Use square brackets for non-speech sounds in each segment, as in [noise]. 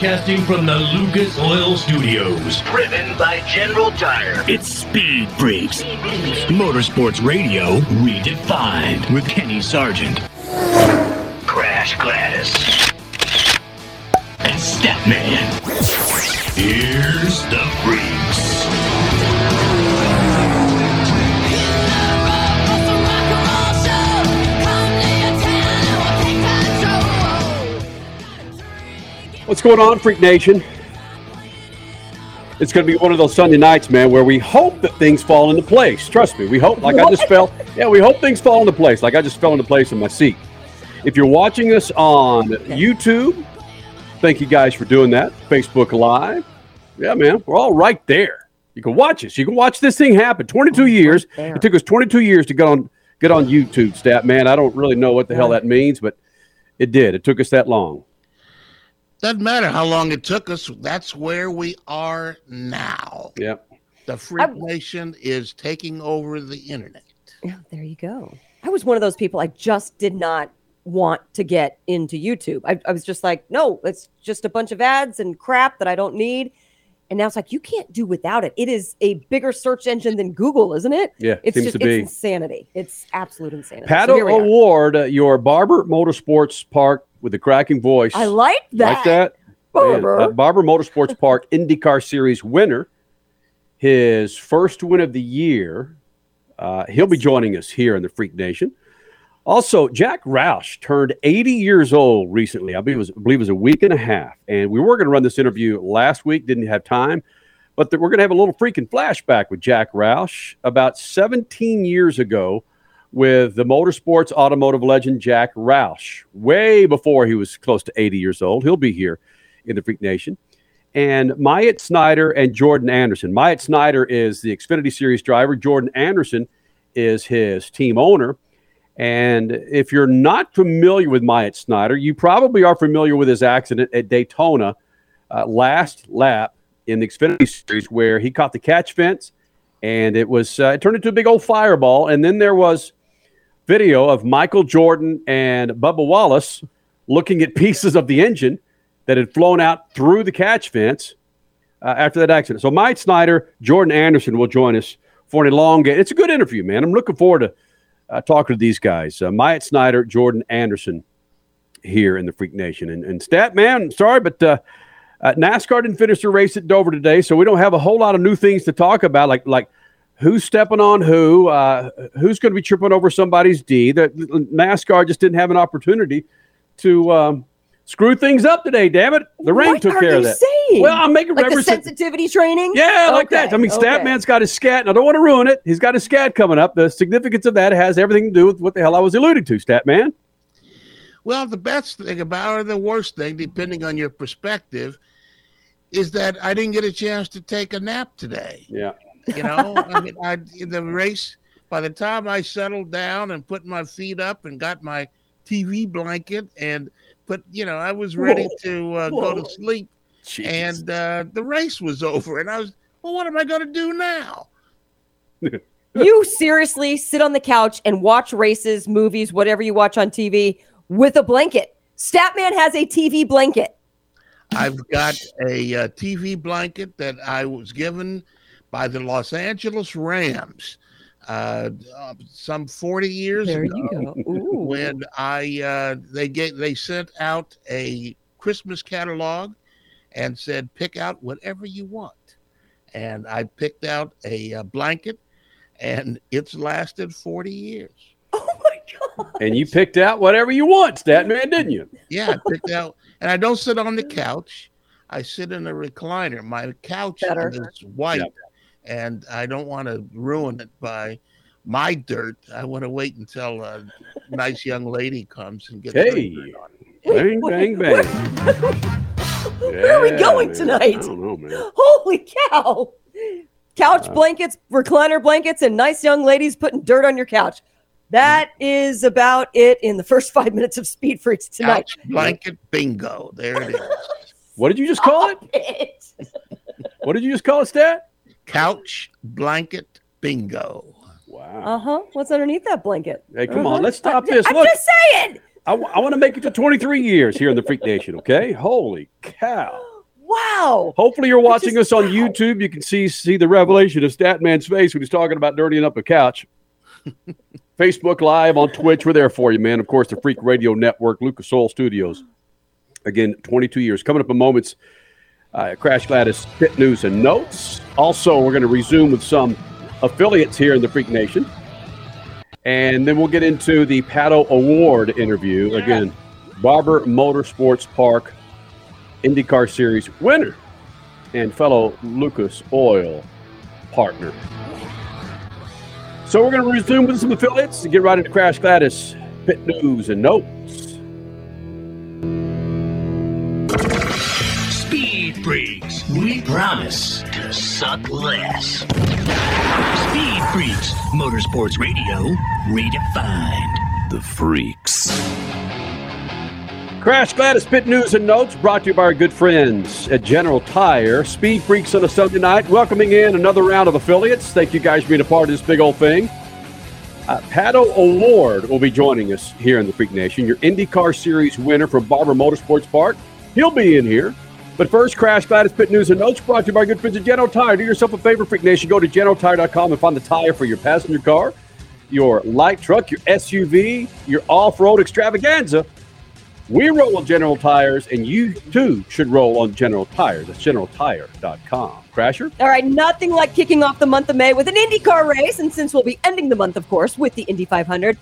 Broadcasting from the Lucas Oil Studios. Driven by General Tire. It's Speed Freaks. Motorsports Radio redefined with Kenny Sargent Crash Gladys. and Statman. Here's the Freaks. What's going on, Freak Nation? It's going to be one of those Sunday nights, man, where we hope that things fall into place. Trust me, we hope. Like I just fell. Yeah, we hope things fall into place. Like I just fell into place in my seat. If you're watching us on YouTube, thank you guys for doing that. Facebook Live, yeah, man, we're all right there. You can watch us. You can watch this thing happen. 22 years. It took us 22 years to get on get on YouTube. Stat man, I don't really know what the hell that means, but it did. It took us that long. Doesn't matter how long it took us. That's where we are now. Yeah. The Freak Nation is taking over the internet. Yeah, there you go. I was one of those people. I just did not want to get into YouTube. I, I was just like, no, it's just a bunch of ads and crap that I don't need. And now it's like you can't do without it. It is a bigger search engine than Google, isn't it? Yeah, it's seems just to be. it's insanity. It's absolute insanity. Pato So here we are. O'Ward, uh, your Barber Motorsports Park with a cracking voice. I like that. Like that? Barber. Man, uh, Barber Motorsports Park IndyCar Series winner. His first win of the year. Uh, he'll be joining us here in the Freak Nation. Also, Jack Roush turned 80 years old recently. I believe it was, I believe it was a week and a half. And we were going to run this interview last week, didn't have time. But we're going to have a little freaking flashback with Jack Roush about 17 years ago with the motorsports automotive legend Jack Roush, way before he was close to 80 years old. He'll be here in the Freak Nation. And Myatt Snyder and Jordan Anderson. Myatt Snyder is the Xfinity Series driver. Jordan Anderson is his team owner. And if you're not familiar with Myatt Snyder, you probably are familiar with his accident at Daytona uh, last lap in the Xfinity Series where he caught the catch fence and it was uh, it turned into a big old fireball. And then there was video of Michael Jordan and Bubba Wallace looking at pieces of the engine that had flown out through the catch fence uh, after that accident. So Myatt Snyder, Jordan Anderson will join us for an elongated. It's a good interview, man. I'm looking forward to uh, talking to these guys. Uh, Myatt Snyder, Jordan Anderson here in the Freak Nation. And, and Stat, man, sorry, but uh, uh, NASCAR didn't finish the race at Dover today, so we don't have a whole lot of new things to talk about, like like who's stepping on who, uh, who's going to be tripping over somebody's D. That NASCAR just didn't have an opportunity to um, screw things up today. Damn it, the rain What took are care of that. saying? Well, I'm making like the reference. to- sensitivity training. yeah, like that. I mean, okay. Statman's got his scat, and I don't want to ruin it. He's got his scat coming up. The significance of that has everything to do with what the hell I was alluding to, Statman. Well, the best thing about or the worst thing, depending on your perspective, is that I didn't get a chance to take a nap today. Yeah. You know, I mean, I, in the race, by the time I settled down and put my feet up and got my TV blanket and put, you know, I was ready Whoa. to uh, go to sleep. Jeez. And uh, the race was over. And I was, well, what am I going to do now? [laughs] You seriously sit on the couch and watch races, movies, whatever you watch on TV with a blanket. Statman has a TV blanket. I've got a uh, TV blanket that I was given by the Los Angeles Rams uh, uh, some 40 years There ago. you go. Ooh. When I uh, they gave they sent out a Christmas catalog and said pick out whatever you want, and I picked out a, uh blanket, and it's lasted 40 years. [laughs] Oh my god. And you picked out whatever you want, Statman, didn't you? Yeah, I picked [laughs] out, and I don't sit on the couch. I sit in a recliner. My couch Better. is white, and I don't want to ruin it by my dirt. I want to wait until a nice young lady comes and gets her dirt on it. Bang, bang, bang. Where are we going man. tonight? I don't know, man. Holy cow. Couch Uh, blankets, recliner blankets, and nice young ladies putting dirt on your couch. That is about it in the first five minutes of Speed Freaks tonight. Couch blanket bingo. There it is. What did you just call it? [laughs] It. What did you just call it, Stat? Couch blanket bingo. Wow. Uh huh. What's underneath that blanket? Hey, come Uh-huh. on, let's stop this. I'm Look, just saying. I, want to make it to 23 years here in the Freak Nation, okay? Holy cow. [gasps] Wow. Hopefully, you're watching Just- us on wow. YouTube. You can see see the revelation of Statman's face when he's talking about dirtying up a couch. [laughs] Facebook Live on Twitch. We're there for you, man. Of course, the Freak Radio Network, Lucas Oil Studios. Again, 22 years. Coming up in moments, uh, Crash Gladys Pit News and Notes. Also, we're going to resume with some affiliates here in the Freak Nation. And then we'll get into the Pato O'Ward interview. Again, Barber Motorsports Park IndyCar Series winner and fellow Lucas Oil partner. So we're going to resume with some affiliates and get right into Crash Gladys pit news and notes. Freaks, we promise to suck less. Speed Freaks, Motorsports Radio, redefined. The Freaks. Crash Gladys pit news and notes brought to you by our good friends at General Tire. Speed Freaks on a Sunday night, welcoming in another round of affiliates. Thank you guys for being a part of this big old thing. Uh, Pato O'Ward will be joining us here in the Freak Nation. Your IndyCar Series winner from Barber Motorsports Park. He'll be in here. But first, Crash Gladys Pit News and Notes brought to you by good friends at General Tire. Do yourself a favor, Freak Nation. Go to generaltire.com and find the tire for your passenger car, your light truck, your SUV, your off road extravaganza. We roll on General Tires, and you too should roll on General Tires. That's generaltire.com. Crasher? All right, nothing like kicking off the month of May with an IndyCar race. And since we'll be ending the month, of course, with the Indy 500,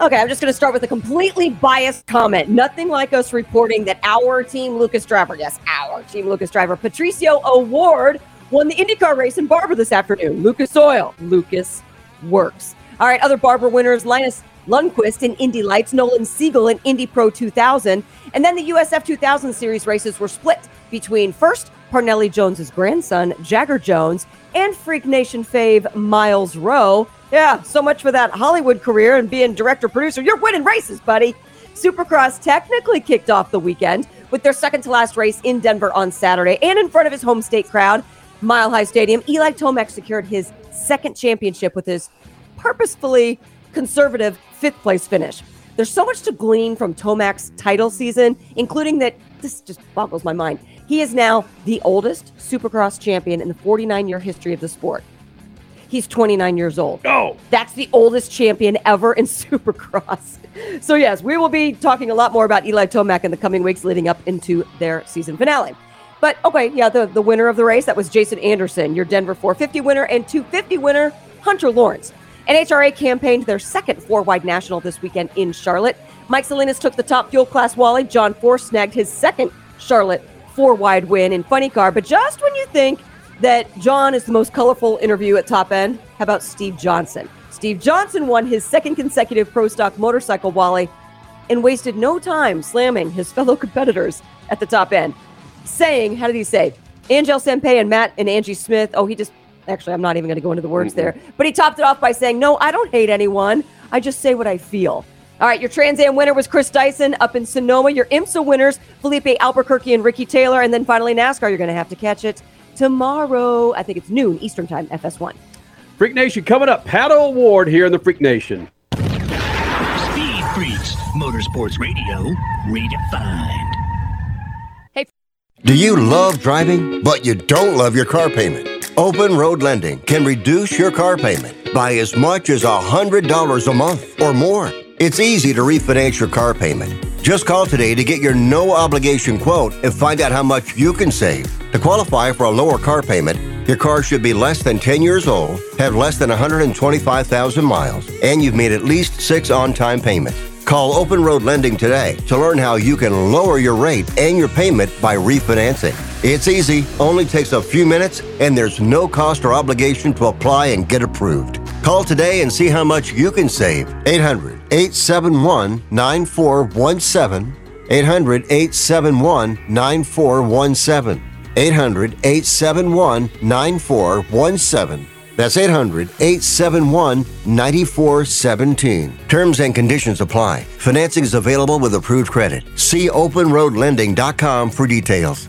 okay, I'm just going to start with a completely biased comment. Nothing like us reporting that our team, Lucas Driver, yes, our team, Lucas Driver, Patricio O'Ward, won the IndyCar race in Barber this afternoon. Lucas Oil, Lucas works. All right, other Barber winners Linus Lundqvist in Indy Lights, Nolan Siegel in Indy Pro 2000, and then the USF 2000 Series races were split between first Parnelli Jones's grandson, Jagger Jones, and Freak Nation fave Myles Rowe. Yeah, so much for that Hollywood career and being director producer. You're winning races, buddy. Supercross technically kicked off the weekend with their second to last race in Denver on Saturday and in front of his home state crowd, Mile High Stadium. Eli Tomac secured his second championship with his purposefully conservative fifth place finish. There's so much to glean from Tomac's title season, including that this just boggles my mind. He is now the oldest Supercross champion in the 49 year history of the sport. He's 29 years old. Oh, That's the oldest champion ever in [laughs] Supercross. So, yes, we will be talking a lot more about Eli Tomac in the coming weeks leading up into their season finale. But okay, yeah, the, the winner of the race, that was Jason Anderson, your Denver 450 winner, and 250 winner, Hunter Lawrence. NHRA campaigned their second four wide national this weekend in Charlotte. Mike Salinas took the top fuel class Wally. John Force snagged his second Charlotte four wide win in Funny Car. But just when you think that John is the most colorful interview at top end, how about Steve Johnson? Steve Johnson won his second consecutive pro stock motorcycle Wally and wasted no time slamming his fellow [laughs] competitors at the top end, saying, How did he say? Angelle Sampey and Matt and Angie Smith. Oh, he just actually, I'm not even going to go into the words there, but he topped it off by saying, No, I don't hate anyone. I just say what I feel. All right, your Trans Am winner was Chris Dyson up in Sonoma. Your IMSA winners, Filipe Albuquerque and Ricky Taylor. And then finally, NASCAR, you're going to have to catch it tomorrow. I think it's noon Eastern Time, FS1. Freak Nation coming up. Pato O'Ward here in the Freak Nation. Speed Freaks, Motorsports Radio, redefined. Hey. Do you love driving, but you don't love your car payment? Open Road Lending can reduce your car payment by as much as $100 a month or more. It's easy to refinance your car payment. Just call today to get your no obligation quote and find out how much you can save. To qualify for a lower car payment, your car should be less than 10 years old, have less than 125,000 miles, and you've made at least six on time payments. Call Open Road Lending today to learn how you can lower your rate and your payment by refinancing. It's easy, only takes a few minutes, and there's no cost or obligation to apply and get approved. Call today and see how much you can save. 800 871 9417. 800 871 9417. 800 871 9417. That's 800 871 9417. Terms and conditions apply. Financing is available with approved credit. See openroadlending.com for details.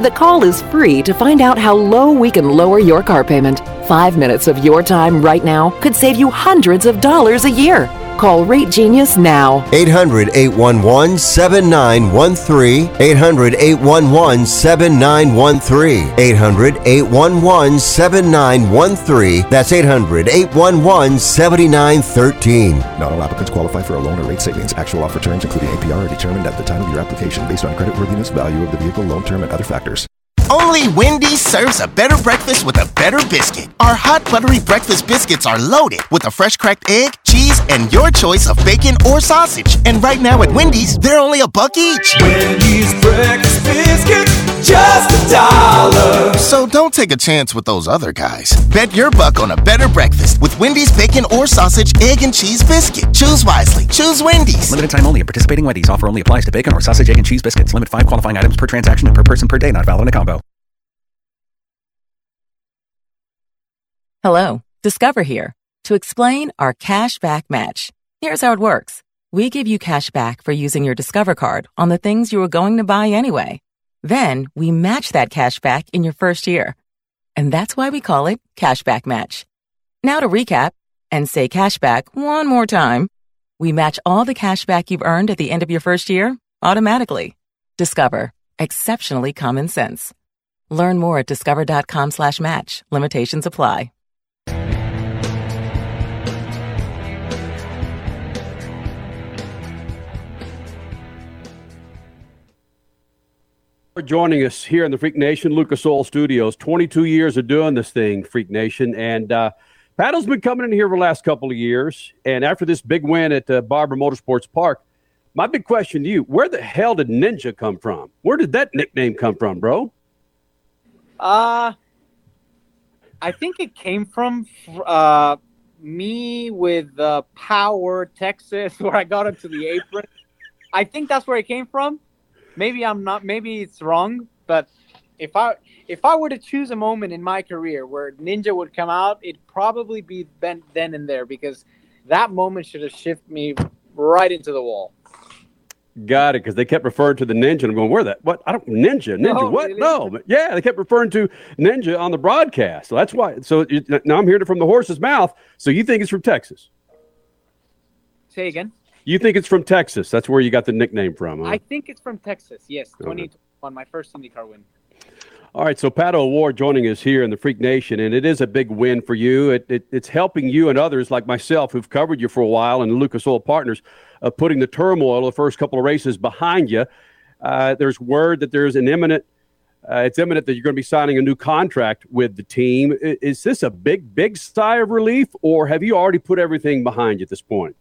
The call is free to find out how low we can lower your car payment. Five minutes of your time right now could save you hundreds of dollars a year. Call Rate Genius now. 800 811 7913. 800 811 7913. 800 811 7913. That's 800 811 7913. Not all applicants qualify for a loan or rate savings. Actual offer terms, including APR, are determined at the time of your application based on creditworthiness, value of the vehicle, loan term, and other factors. Only Wendy's serves a better breakfast with a better biscuit. Our hot buttery breakfast biscuits are loaded with a fresh cracked egg, cheese, and your choice of bacon or sausage. And right now at Wendy's, they're only a buck each. Wendy's breakfast biscuits, just a dollar. So don't take a chance with those other guys. Bet your buck on a better breakfast with Wendy's bacon or sausage, egg, and cheese biscuit. Choose wisely. Choose Wendy's. Limited time only. and Participating Wendy's offer only applies to bacon or sausage, egg, and cheese biscuits. Limit five qualifying items per transaction and per person per day. Not valid in a combo. Hello, Discover here to explain our cash back match. Here's how it works. We give you cash back for using your Discover card on the things you were going to buy anyway. Then we match that cash back in your first year. And that's why we call it Cashback Match. Now to recap and say cashback one more time. We match all the cash back you've earned at the end of your first year automatically. Discover. Exceptionally common sense. Learn more at discover.com slash match. Limitations apply. Joining us here in the Freak Nation, Lucas Oil Studios. 22 years of doing this thing, Freak Nation. And uh, Pato's been coming in here for the last couple of years. And after this big win at uh, Barber Motorsports Park, my big question to you where the hell did Ninja come from? Where did that nickname come from, bro? Uh, I think it came from uh, me with uh, Power, Texas, [laughs] where I got into the apron. I think that's where it came from maybe I'm not maybe it's wrong, but if I if I were to choose a moment in my career where Ninja would come out, it'd probably be then then and there because that moment should have shifted me right into the wall. Got it, because they kept referring to the ninja. I'm going, where that? What? I don't ninja, ninja. No, what? No, yeah, they kept referring to ninja on the broadcast. So that's why. So you, now I'm hearing it from the horse's mouth. So you think it's from Texas? Say again. You think it's from Texas? That's where you got the nickname from. Huh? I think it's from Texas. Yes, 2021, my first IndyCar win. All right, so Pato O'Ward joining us here in the Freak Nation, and it is a big win for you. It, it, it's helping you and others like myself who've covered you for a while and Lucas Oil Partners of putting the turmoil of the first couple of races behind you. Uh, there's word that there's an imminent, uh, it's imminent that you're going to be signing a new contract with the team. Is, is this a big, big sigh of relief, or have you already put everything behind you at this point?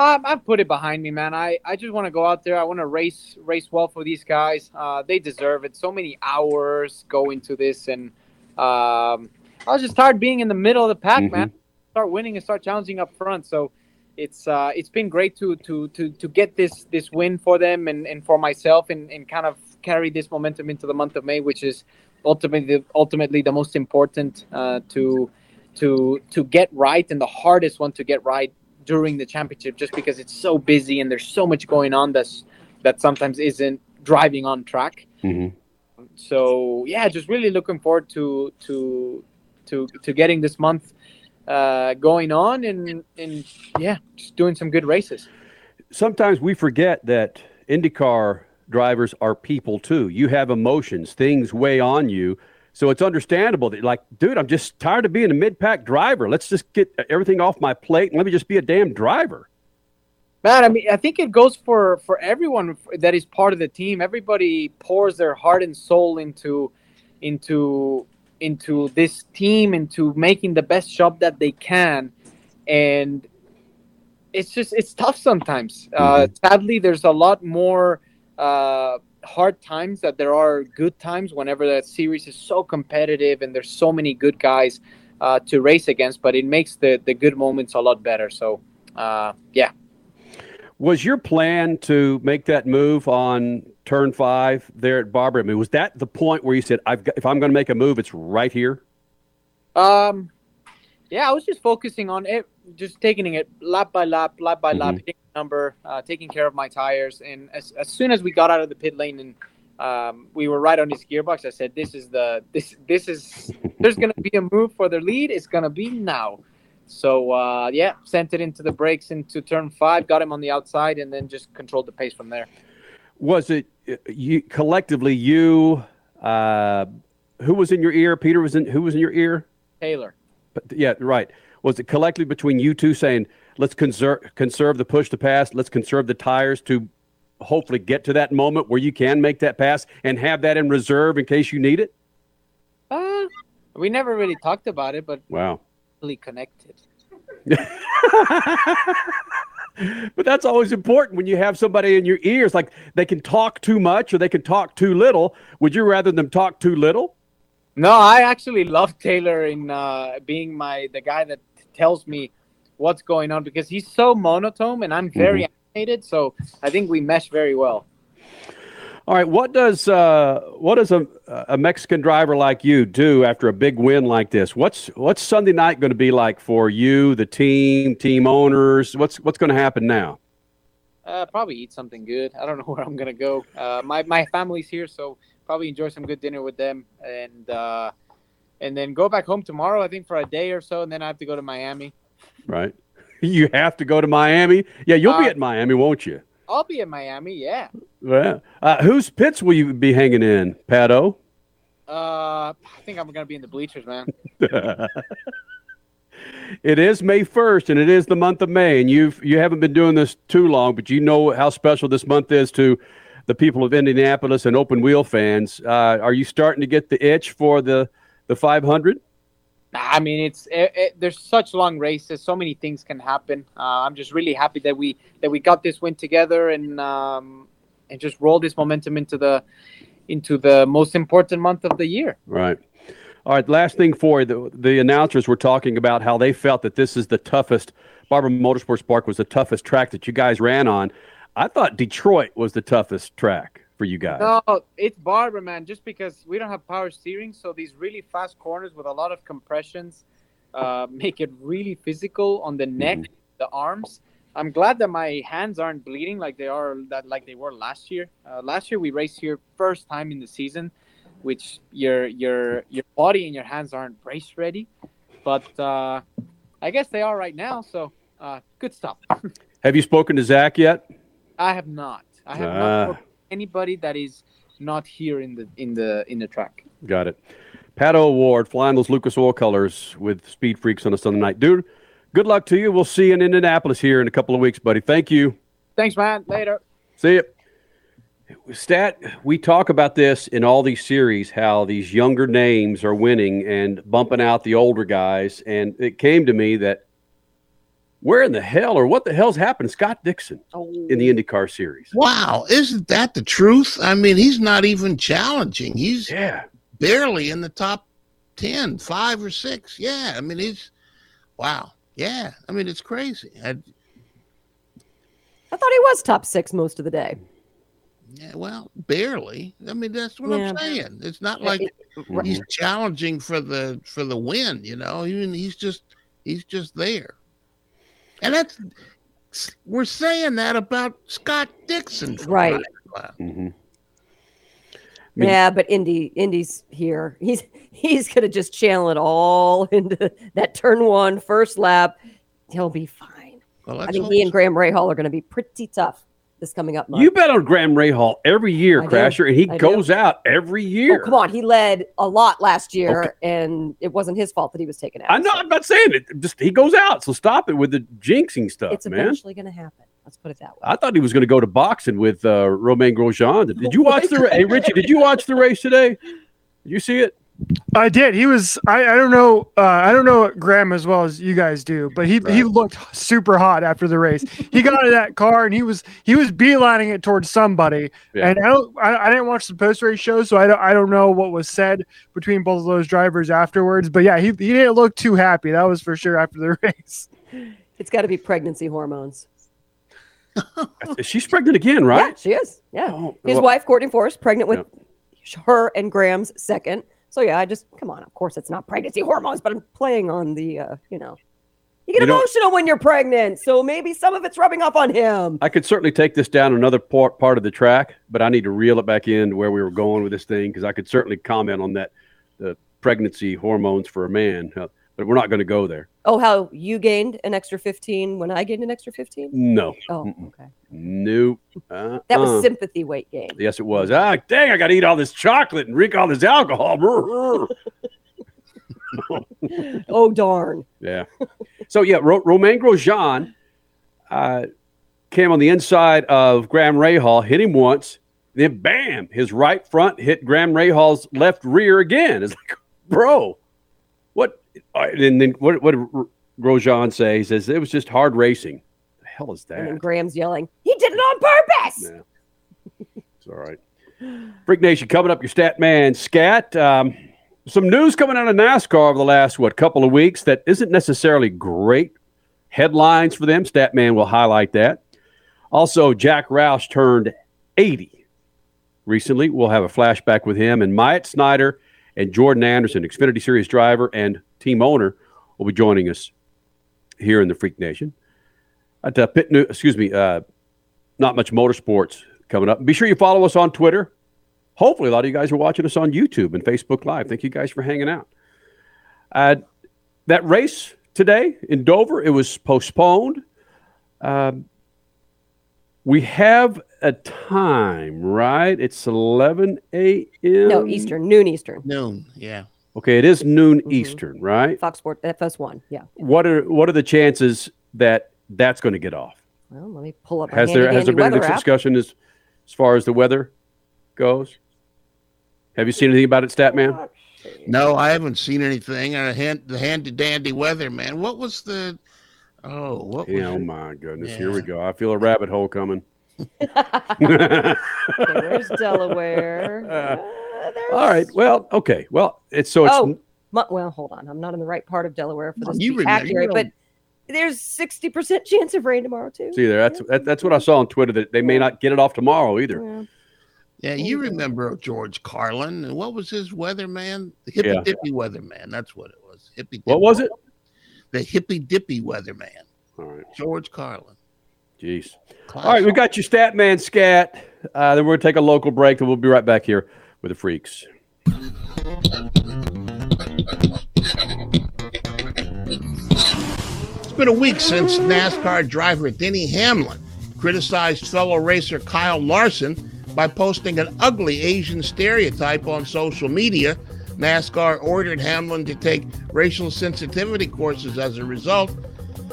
Um, I've put it behind me, man. I, I just want to go out there. I want to race race well for these guys. Uh, they deserve it. So many hours go into this, and um, I was just tired being in the middle of the pack, mm-hmm. man. Start winning and start challenging up front. So it's uh, it's been great to to to to get this this win for them and, and for myself, and, and kind of carry this momentum into the month of May, which is ultimately ultimately the most important uh, to to to get right and the hardest one to get right during the championship just because it's so busy and there's so much going on that's that sometimes isn't driving on track. Mm-hmm. So yeah, just really looking forward to to to to getting this month uh, going on and and yeah, just doing some good races. Sometimes we forget that IndyCar drivers are people too. You have emotions, things weigh on you. So it's understandable that, like, dude, I'm just tired of being a mid pack driver. Let's just get everything off my plate and let me just be a damn driver. Man, I mean, I think it goes for for everyone that is part of the team. Everybody pours their heart and soul into into into this team, into making the best job that they can, and it's just it's tough sometimes. Uh, mm-hmm. Uh, sadly, there's a lot more. Uh, hard times that there are good times whenever that series is so competitive and there's so many good guys uh, to race against but it makes the the good moments a lot better so uh, yeah was your plan to make that move on turn five there at Barber. I mean, was that the point where you said, "I've got, if I'm going to make a move, it's right here"? Um, yeah, I was just focusing on it, just taking it lap by lap, lap by lap, Mhm. hitting the number, uh, taking care of my tires. And as, as soon as we got out of the pit lane and um, we were right on his gearbox, I said, "This is the this this is [laughs] there's gonna be a move for the lead. It's gonna be now." So uh, yeah, sent it into the brakes into turn five, got him on the outside, and then just controlled the pace from there. Was it uh, you collectively? You, uh, who was in your ear? Peter was in. Who was in your ear? Taylor. But yeah, right. Was it collectively between you two saying, "Let's conserve conserve the push to pass. Let's conserve the tires to hopefully get to that moment where you can make that pass and have that in reserve in case you need it." Uh, we never really talked about it, but Wow. really connected. [laughs] But that's always important when you have somebody in your ears. Like they can talk too much or they can talk too little. Would you rather them talk too little? No, I actually love Taylor in uh, being my the guy that tells me what's going on because he's so monotone and I'm very animated. So I think we mesh very well. All right, what does uh, what does a, a Mexican driver like you do after a big win like this? What's what's Sunday night going to be like for you, the team, team owners? What's what's going to happen now? Uh, probably eat something good. I don't know [laughs] where I'm gonna go. Uh, my my family's here, so probably enjoy some good dinner with them, and uh, and then go back home tomorrow. I think for a day or so, and then I have to go to Miami. Right, [laughs] you have to go to Miami. Yeah, you'll be Uh, at Miami, won't you? I'll be in Miami. Yeah. Well, uh, whose pits will you be hanging in, Pato? Uh, I think I'm gonna be in the bleachers, man. [laughs] it is May first, and it is the month of May, and you've you haven't been doing this too long, but you know how special this month is to the people of Indianapolis and open wheel fans. Uh, are you starting to get the itch for the the 500? I mean, it's it, it, there's such long races. So many things can happen. Uh, I'm just really happy that we that we got this win together and um, and just roll this momentum into the into the most important month of the year. Right. All right. Last thing for you. The, the announcers were talking about how they felt that this is the toughest. Barber Motorsports Park was the toughest track that you guys ran on. I thought Detroit was the toughest track for you guys. No, it's Barber, man. Just because we don't have power steering, so these really fast corners with a lot of compressions uh, [laughs] make it really physical on the neck, the arms. I'm glad that my hands aren't bleeding like they are that like they were last year. Uh, last year we raced here first time in the season, which your your your body and your hands aren't brace ready, but uh, I guess they are right now. So uh, good stuff. [laughs] Have you spoken to Zach yet? I have not. I have Ah. not spoken to anybody that is not here in the in the in the track. Got it. Pato O'Ward flying those Lucas Oil colors with Speed Freaks on a Sunday night. Dude, good luck to you. We'll see you in Indianapolis here in a couple of weeks, buddy. Thank you. Thanks, man. Later. See you. Stat, we talk about this in all these series, how these younger names are winning and bumping out the older guys. And it came to me that where in the hell or what the hell's happened to Scott Dixon in the oh. IndyCar series? Wow, isn't that the truth? I mean, he's not even challenging. He's yeah. barely in the top 10, five or six. Yeah, I mean, he's wow. Yeah, I mean, it's crazy. I, I thought he was top six most of the day. yeah, well, barely. I mean, that's what Yeah. I'm saying. It's not like he's mm-hmm. challenging for the for the win. You know, Even he's just he's just there, and that's we're saying that about Scott Dixon, Right. crying out loud. Mm-hmm. yeah, but Indy, Indy's here. [laughs] He's he's gonna just channel it all into that turn one first lap. He'll be fine. Well, I think hope he and Graham Rahal are going to be pretty tough this coming up month. You bet on Graham Rahal every year, I do. Crasher, and he I do. goes out every year. Oh, come on, he led a lot last year, and it wasn't his fault that he was taken out. I know. I'm not saying it. Just he goes out. So stop it with the jinxing stuff, It's man. eventually going to happen. Let's put it that way. I thought he was going to go to boxing with uh, Romain Grosjean. Did you watch the? hey, Richie, did you watch the race today? Did you see it? I did. He was. I, I don't know. Uh, I don't know Graham as well as you guys do, but he he looked super hot after the race. He got out of that car and he was he was beelining it towards somebody. Yeah. And I don't. I, I didn't watch the post race show, so I don't. I don't know what was said between both of those drivers afterwards. But yeah, he he didn't look too happy. That was for sure after the [laughs] race. It's got to be pregnancy hormones. [laughs] She's pregnant again, right? Yeah, she is. Yeah. His well- wife, Courtney Force, pregnant with her and Graham's second. So yeah, I just come on. Of course, it's not pregnancy hormones, but I'm playing on the, uh, you know, you get You emotional when you're pregnant. So maybe some of it's rubbing off on him. I could certainly take this down another part part of the track, but I need to reel it back in to where we were going with this thing because I could certainly comment on that the pregnancy hormones for a man, uh, but we're not going to go there. Oh, how you gained an extra 15 when I gained an extra 15? No. Oh, Mm-mm. okay. Nope. Uh-uh. That was sympathy weight gain. Yes, it was. Ah, dang! I got to eat all this chocolate and drink all this alcohol. [laughs] oh darn! Yeah. So yeah, Ro- Romain Grosjean uh, came on the inside of Graham Rahal, hit him once, then bam, his right front hit Graham Rahal's left rear again. It's like, bro, uh, And then what? What did Grosjean say? He says it was just hard racing. The hell is that? And then? Graham's yelling, "He did it on purpose!" It's all right. Freak Nation coming up. Your stat man, Scat. Um, some news coming out of NASCAR over the last what couple of weeks that isn't necessarily great headlines for them. Stat man will highlight that. Also, Jack Roush turned 80 recently. We'll have a flashback with him and Myatt Snyder and Jordan Anderson, Xfinity Series driver and team owner, will be joining us here in the Freak Nation. At uh, Pit New, excuse me, uh, not much motorsports coming up. Be sure you follow us on Twitter. Hopefully, a lot of you guys are watching us on YouTube and Facebook Live. Thank you guys for hanging out. Uh, that race today in Dover, it was postponed. Um, we have a time, right? It's 11 a.m. No, Eastern, noon Eastern. Noon, yeah. Okay, it is noon Mm-hmm. Eastern, right? Fox Sports FS1. Yeah. What are what are the chances that that's going to get off? Well, let me pull up. Has handy, there has there been any weather app. discussion as as far as the weather goes? Have you seen anything about it, Statman? No, I haven't seen anything. Uh, hand, the handy dandy weather, man. What was the? Oh, what was? Yeah, oh my goodness! Here we go. I feel a rabbit hole coming. Okay, where's [laughs] Delaware? Uh, uh, all right. Well, okay. Well, it's so it's oh, mu- well, hold on. I'm not in the right part of Delaware for this You to be remember- you accurate, but there's 60% chance of rain tomorrow too. see there. That's that, that's what I saw on Twitter that they may not get it off tomorrow either. Yeah, you remember George Carlin? And what was his weatherman? The hippy Yeah. dippy weatherman. That's what it was. Hippy. What was it? The hippy dippy weatherman. All right. George Carlin. Jeez. All right, we got your stat man scat. Uh, then we're gonna take a local break, and we'll be right back here with the freaks. It's been a week since NASCAR driver Denny Hamlin criticized fellow racer Kyle Larson by posting an ugly Asian stereotype on social media. NASCAR ordered Hamlin to take racial sensitivity courses as a result.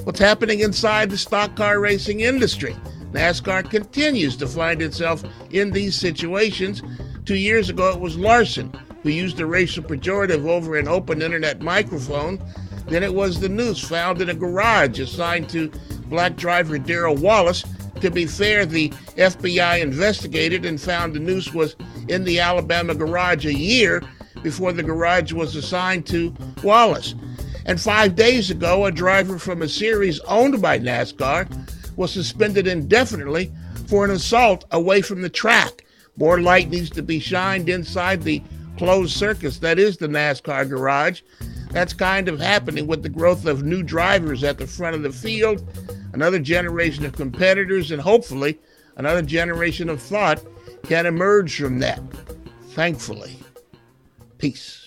What's happening inside the stock car racing industry? NASCAR continues to find itself in these situations. Two years ago, it was Larson who used a racial pejorative over an open internet microphone. Then it was the noose found in a garage assigned to black driver Darrell Wallace. To be fair, the FBI investigated and found the noose was in the Alabama garage a year before the garage was assigned to Wallace. And five days ago, a driver from a series owned by NASCAR was suspended indefinitely for an assault away from the track. More light needs to be shined inside the closed circus that is the NASCAR garage. That's kind of happening with the growth of new drivers at the front of the field, another generation of competitors, and hopefully another generation of thought can emerge from that. Thankfully. Peace.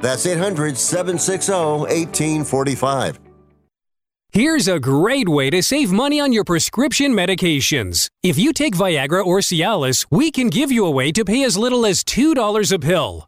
That's 800 760 1845. Here's a great way to save money on your prescription medications. If you take Viagra or Cialis, we can give you a way to pay as little as $2 a pill.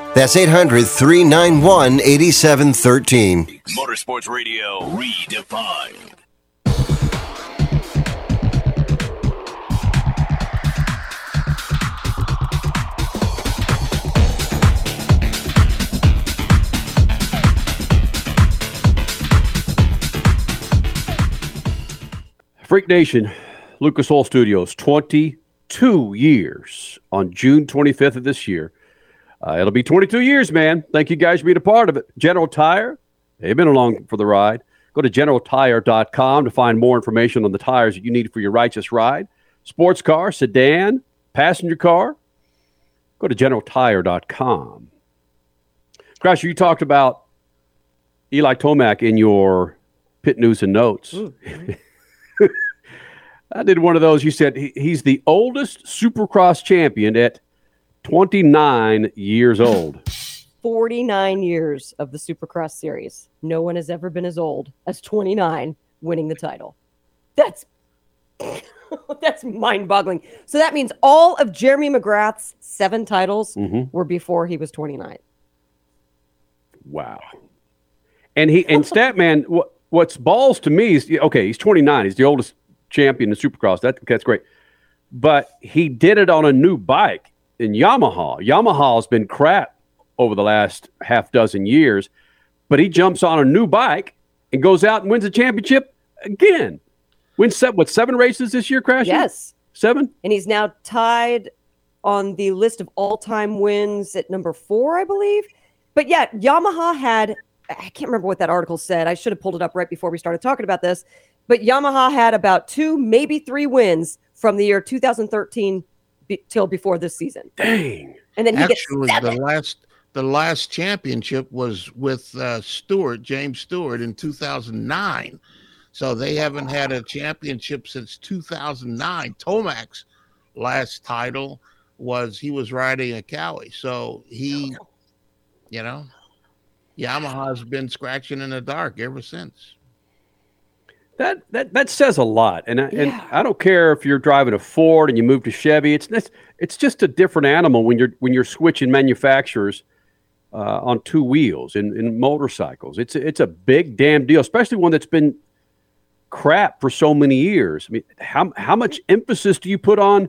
That's 800 391 8713. Motorsports Radio redefined. Freak Nation, Lucas Oil Studios, 22 years on June 25th of this year. Uh, it'll be 22 years, man. Thank you guys for being a part of it. General Tire, they've been along for the ride. Go to generaltire.com to find more information on the tires that you need for your righteous ride. Sports car, sedan, passenger car. Go to generaltire.com. Crasher, you talked about Eli Tomac in your pit news and notes. [laughs] I did one of those. You said he, he's the oldest Supercross champion at 29 years old. 49 years of the Supercross series. No one has ever been as old as 29 winning the title. That's [laughs] that's mind-boggling. So that means all of Jeremy McGrath's seven titles Mhm. were before he was 29. Wow. And he and Statman, [laughs] what what's balls to me is okay. He's 29. He's the oldest champion in Supercross. That that's great. But he did it on a new bike in Yamaha. Yamaha's been crap over the last half dozen years, but he jumps on a new bike and goes out and wins a championship again. Wins seven, what seven races this year, Crash? Yes. seven. And he's now tied on the list of all-time wins at number 4, I believe. But yeah, Yamaha had I can't remember what that article said. I should have pulled it up right before we started talking about this. But Yamaha had about 2, maybe 3 wins from the year 2013 be- till before this season. Dang. And then he Actually, gets the last the last championship was with uh, Stewart, James Stewart, in 2009. So they haven't had a championship since 2009. Tomac's last title was he was riding a Kawi. So he, you know, Yamaha's been scratching in the dark ever since. That that that says a lot, and I, and I don't care if you're driving a Ford and you move to Chevy. It's it's, it's just a different animal when you're when you're switching manufacturers uh, on two wheels in, in motorcycles. It's a, it's a big damn deal, especially one that's been crap for so many years. I mean, how how much emphasis do you put on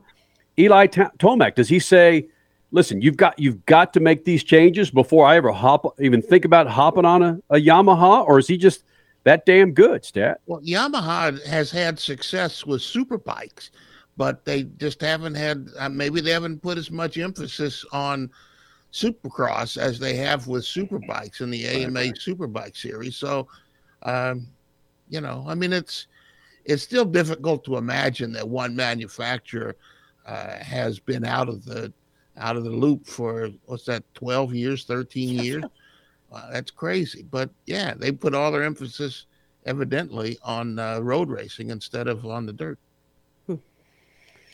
Eli Ta- Tomac? Does he say, "Listen, you've got you've got to make these changes before I ever hop even think about hopping on a, a Yamaha," or is he just that damn good, Stat. Well, Yamaha has had success with super bikes, but they just haven't had. Uh, maybe they haven't put as much emphasis on Supercross as they have with super bikes in the AMA Superbike series. So, um, you know, I mean, it's it's still difficult to imagine that one manufacturer uh, has been out of the out of the loop for what's that 12 years 13 years [laughs] uh, that's crazy but yeah they put all their emphasis evidently on uh, road racing instead of on the dirt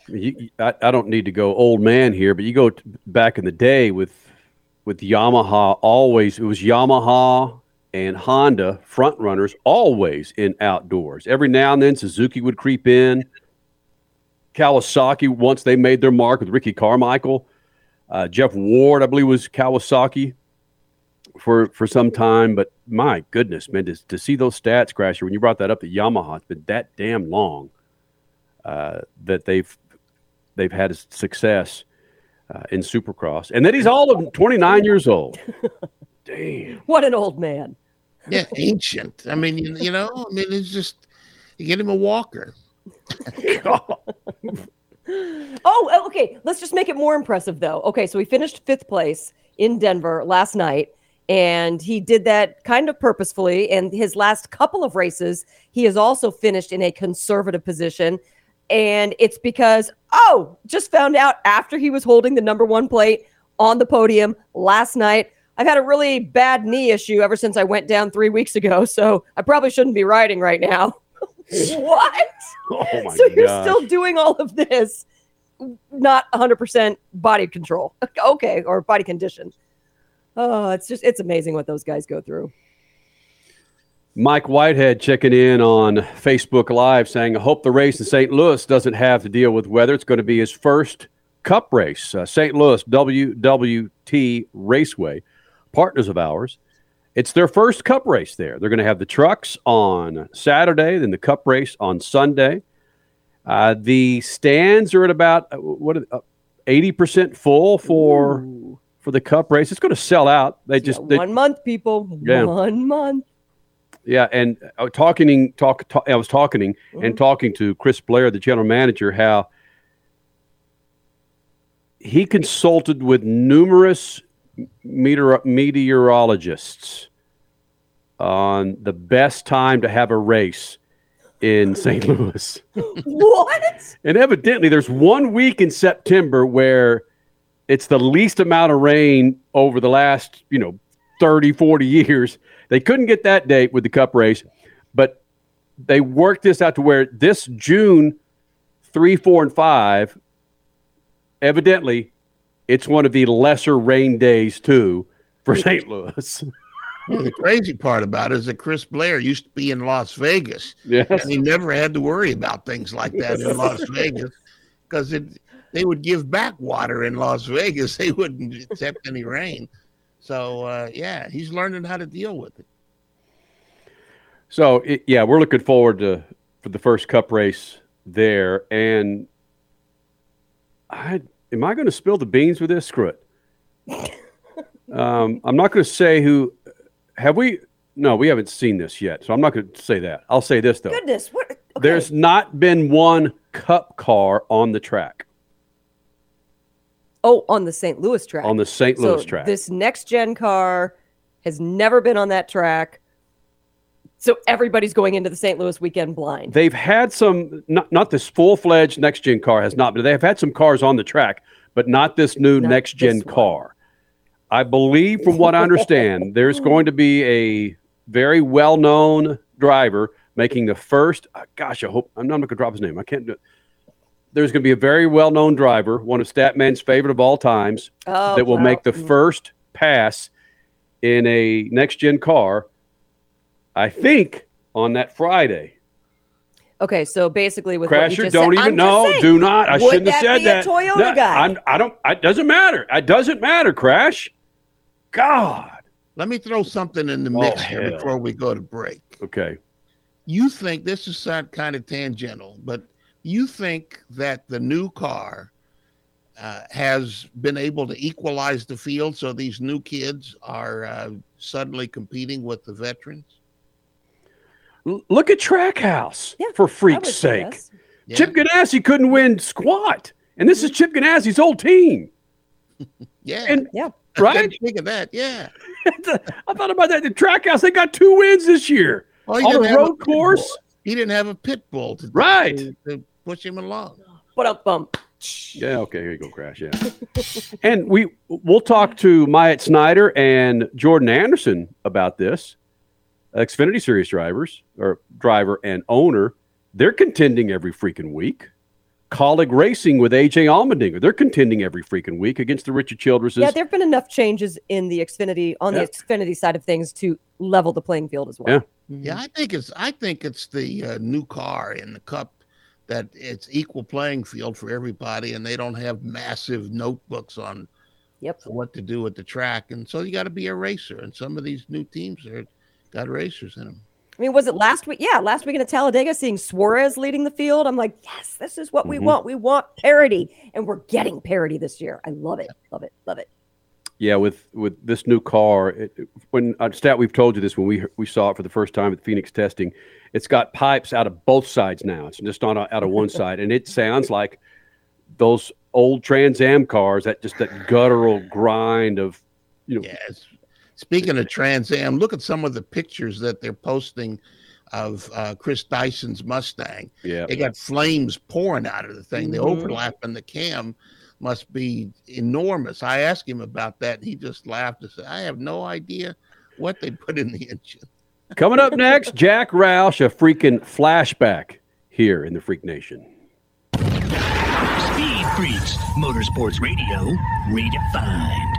You, I, I don't need to go old man here, but you go t- back in the day with with Yamaha. Always it was Yamaha and Honda front runners, always in outdoors. Every now and then Suzuki would creep in. Kawasaki once they made their mark with Ricky Carmichael. Uh, Jeff Ward, I believe, was Kawasaki for for some time. But my goodness, man, to, to see those stats, Crasher, when you brought that up, that Yamaha, it's been that damn long uh, that they've they've had success uh, in Supercross, and that he's all of 29 years old. [laughs] Damn, What an old man. yeah ancient i mean you, you know i mean it's just you get him a walker [laughs] Oh, okay. Let's just make it more impressive, though. Okay, so we finished fifth place in Denver last night, and he did that kind of purposefully. And his last couple of races, he has also finished in a conservative position. And it's because, oh, just found out after he was holding the number one plate on the podium last night. I've had a really bad knee issue ever since I went down three weeks ago. [laughs] So I probably shouldn't be riding right now. [laughs] what? [laughs] Oh my so you're still doing all of this, not 100% body control. Okay, or body condition. Oh, it's just it's amazing what those guys go through. Mike Whitehead checking in on Facebook Live saying, I hope the race in St. Louis doesn't have to deal with weather. It's going to be his first cup race. Uh, St. Louis WWT Raceway, partners of ours. It's their first cup race there. They're going to have the trucks on Saturday, then the cup race on Sunday. Uh, the stands are at about uh, what eighty percent full for for the cup race. It's going to sell out. They just One month, people. Yeah. One month. yeah, and uh, I was talking, talk, talk I was talking and mm-hmm. talking to Chris Blair, the general manager, how he consulted with numerous meteor, meteorologists on the best time to have a race in [laughs] St. Louis. what? And evidently, there's one week in September where it's the least amount of rain over the last, you know, 30, 40 years. They couldn't get that date with the cup race, but they worked this out to where this June 3, 4, and 5, evidently, it's one of the lesser rain days, too, for St. Louis. Well, [laughs] the crazy part about it is that Chris Blair used to be in Las Vegas. Yes. And he never had to worry about things like that in Las [laughs] Vegas because it they would give back water in Las Vegas. [laughs] They wouldn't accept any rain. So uh, yeah, he's learning how to deal with it. So it, yeah, we're looking forward to for the first Cup race there. And I am I going to spill the beans with this? Screw it. [laughs] um, I'm not going to say who. Have we? No, we haven't seen this yet, so I'm not going to say that. I'll say this though. Goodness, what? There's not been one Cup car on the track Oh, on the St. Louis track. on the St. Louis so track. This next gen car has never been on that track. So everybody's going into the St. Louis weekend blind. They've had some, not, not this full fledged next gen car has not, but they have had some cars on the track, but not this new Not next gen car. I believe, from what I understand, [laughs] there's going to be a very well known driver making the first. uh, gosh, I hope I'm not going to drop his name. I can't do it. There's going to be a very well known driver, one of Statman's favorite of all times, Oh, that will wow. make the Mm. first pass in a next gen car. I think on that Friday. Okay, so basically with what you Crasher, just don't said, even know. Do not. I would shouldn't have said be that. A Toyota No, guy. I'm, I don't. It doesn't matter. It doesn't matter. Crash. God. Let me throw something in the Oh, mix here before we go to break. Okay. You think this is sound kind of tangential, but you think that the new car uh, has been able to equalize the field so these new kids are uh, suddenly competing with the veterans? L- Look at Trackhouse for freak's sake. Chip Ganassi couldn't win squat, and this is Chip Ganassi's old team. [laughs] Yeah. And yeah. [laughs] right? Think of that. Yeah. [laughs] I thought about that. The Trackhouse they got two wins this year Well, he on the road course. He didn't have a pit bull to, Right. to, to push him along. But up bump. Yeah, okay, here you go, Crash. Yeah, [laughs] and we we'll talk to Myatt Snyder and Jordan Anderson about this. Xfinity Series drivers or driver and owner, they're contending every freaking week. Kaulig Racing with AJ Allmendinger, they're contending every freaking week against the Richard Childresses. Yeah, there have been enough changes in the Xfinity on Yeah. the Xfinity side of things to level the playing field as well. Yeah. Yeah, I think it's I think it's the uh, new car in the cup that it's equal playing field for everybody, and they don't have massive notebooks on yep. what to do at the track, and so you got to be a racer. And some of these new teams are got racers in them. I mean, was it last week? Yeah, last week in Talladega, seeing Suarez leading the field. I'm like, yes, this is what we Mhm. want. We want parity, and we're getting parity this year. I love it, love it, love it. Yeah, with with this new car, it, it- when uh, stat we've told you this when we we saw it for the first time at the Phoenix testing, it's got pipes out of both sides now. It's just not out of one [laughs] side, and it sounds like those old Trans Am cars that just that guttural grind of you know. Yes. Speaking of Trans Am, look at some of the pictures that they're posting of uh, Chris Dyson's Mustang. Yeah. They got flames pouring out of the thing. The Mhm. overlap in the cam must be enormous. I asked him about that. And he just laughed and said, I have no idea what they put in the engine. Coming up next, Jack Roush, a freaking flashback here in the Freak Nation. Speed Freaks, Motorsports Radio, redefined.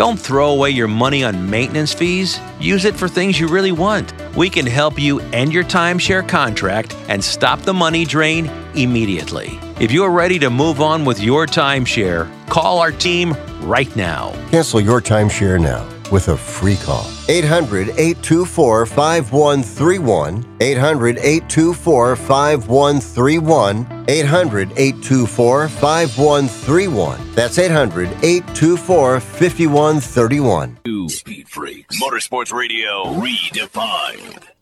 Don't throw away your money on maintenance fees. Use it for things you really want. We can help you end your timeshare contract and stop the money drain immediately. If you're ready to move on with your timeshare, call our team right now. Cancel your timeshare now with a free call. 800 824 5131. 800 824 5131. 800 824 5131. That's 800 824 5131. Speed Freaks, Motorsports Radio, redefined.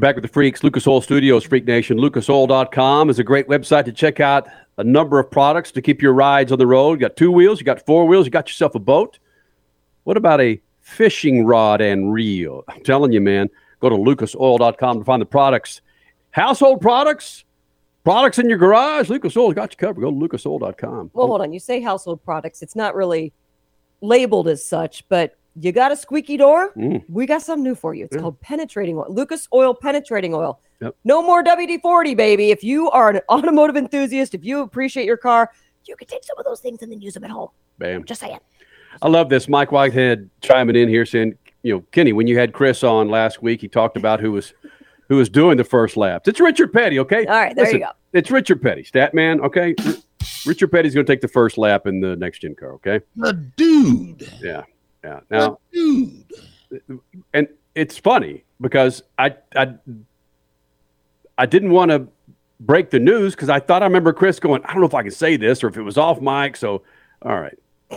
You're back with the Freaks, Lucas Oil Studios, Freak Nation. LucasOil.com is a great website to check out a number of products to keep your rides on the road. You got two wheels, you got four wheels, you got yourself a boat. What about a fishing rod and reel? I'm telling you, man, go to lucasoil.com to find the products. Household products, products in your garage. Lucas Oil's got you covered. Go to lucasoil.com. Well, hold on. You say household products. It's not really labeled as such, but you got a squeaky door? Mm. We got something new for you. It's called penetrating oil. Lucas Oil Penetrating Oil. Yep. No more WD 40, baby. If you are an [laughs] automotive enthusiast, if you appreciate your car, you can take some of those things and then use them at home. Bam. Just saying. I love this. Mike Whitehead chiming in here saying, you know, Kenny, when you had Chris on last week, he talked about who was who was doing the first laps. It's Richard Petty, okay? All right, there you go. It's Richard Petty, stat man, okay? R- Richard Petty's going to take the first lap in the next gen car, okay? The dude. Yeah, yeah. Now, and it's funny because I I I didn't want to break the news because I thought I remember Chris going, I don't know if I can say this or if it was off mic. So, all right. [laughs]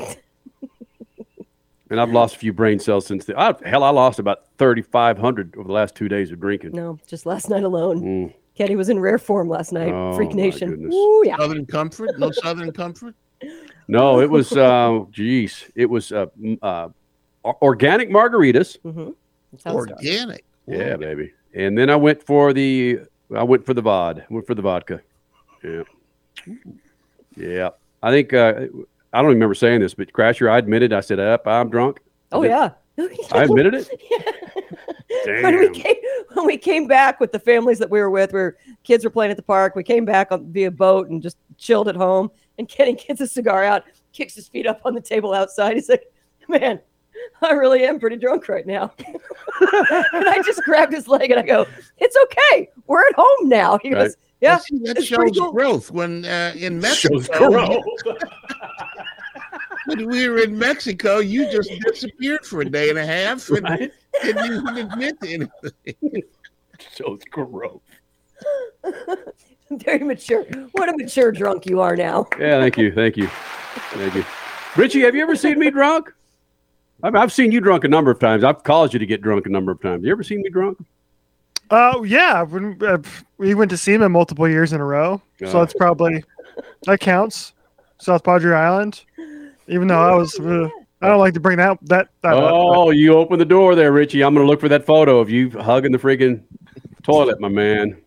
and I've lost a few brain cells since then. I, hell, I lost about 3,500 over the last two days of drinking. No, just last night alone. Mm. Kenny was in rare form last night. Oh, Freak Nation. goodness. Ooh, yeah. Southern Comfort? No Southern Comfort? [laughs] No, it was, uh, geez, it was uh, uh, organic margaritas. Mm-hmm. Organic. Yeah, baby. And then I went for the I went for the vod. Went for the vodka. Yeah. Yeah. I think uh, I don't remember saying this, but Crasher, I admitted I said, "Up, I'm drunk." Oh, did- yeah. I admitted it. [laughs] when we came when we came back with the families that we were with, where kids were playing at the park, we came back on via boat and just chilled at home. And Kenny gets a cigar out, kicks his feet up on the table outside. He's like, "Man, I really am pretty drunk right now." [laughs] and I just grabbed his leg and I go, "It's okay, we're at home now." He Right. goes, "Yeah, See, that shows cool." growth when uh, in Mexico. Shows growth. [laughs] when we were in Mexico, you just disappeared for a day and a half and you didn't even admit to anything. [laughs] Shows growth. [laughs] Very mature. What a mature drunk you are now. Yeah, thank you, thank you, thank you. Richie, have you ever seen me drunk? I've, I've seen you drunk a number of times. I've caused you to get drunk a number of times. You ever seen me drunk? Oh yeah, when uh, we went to see him multiple years in a row, so Oh. that's probably that counts. South Padre Island, even though I was, uh, I don't like to bring that that. that up, Oh, you opened the door there, Richie. I'm going to look for that photo of you hugging the freaking toilet, my man.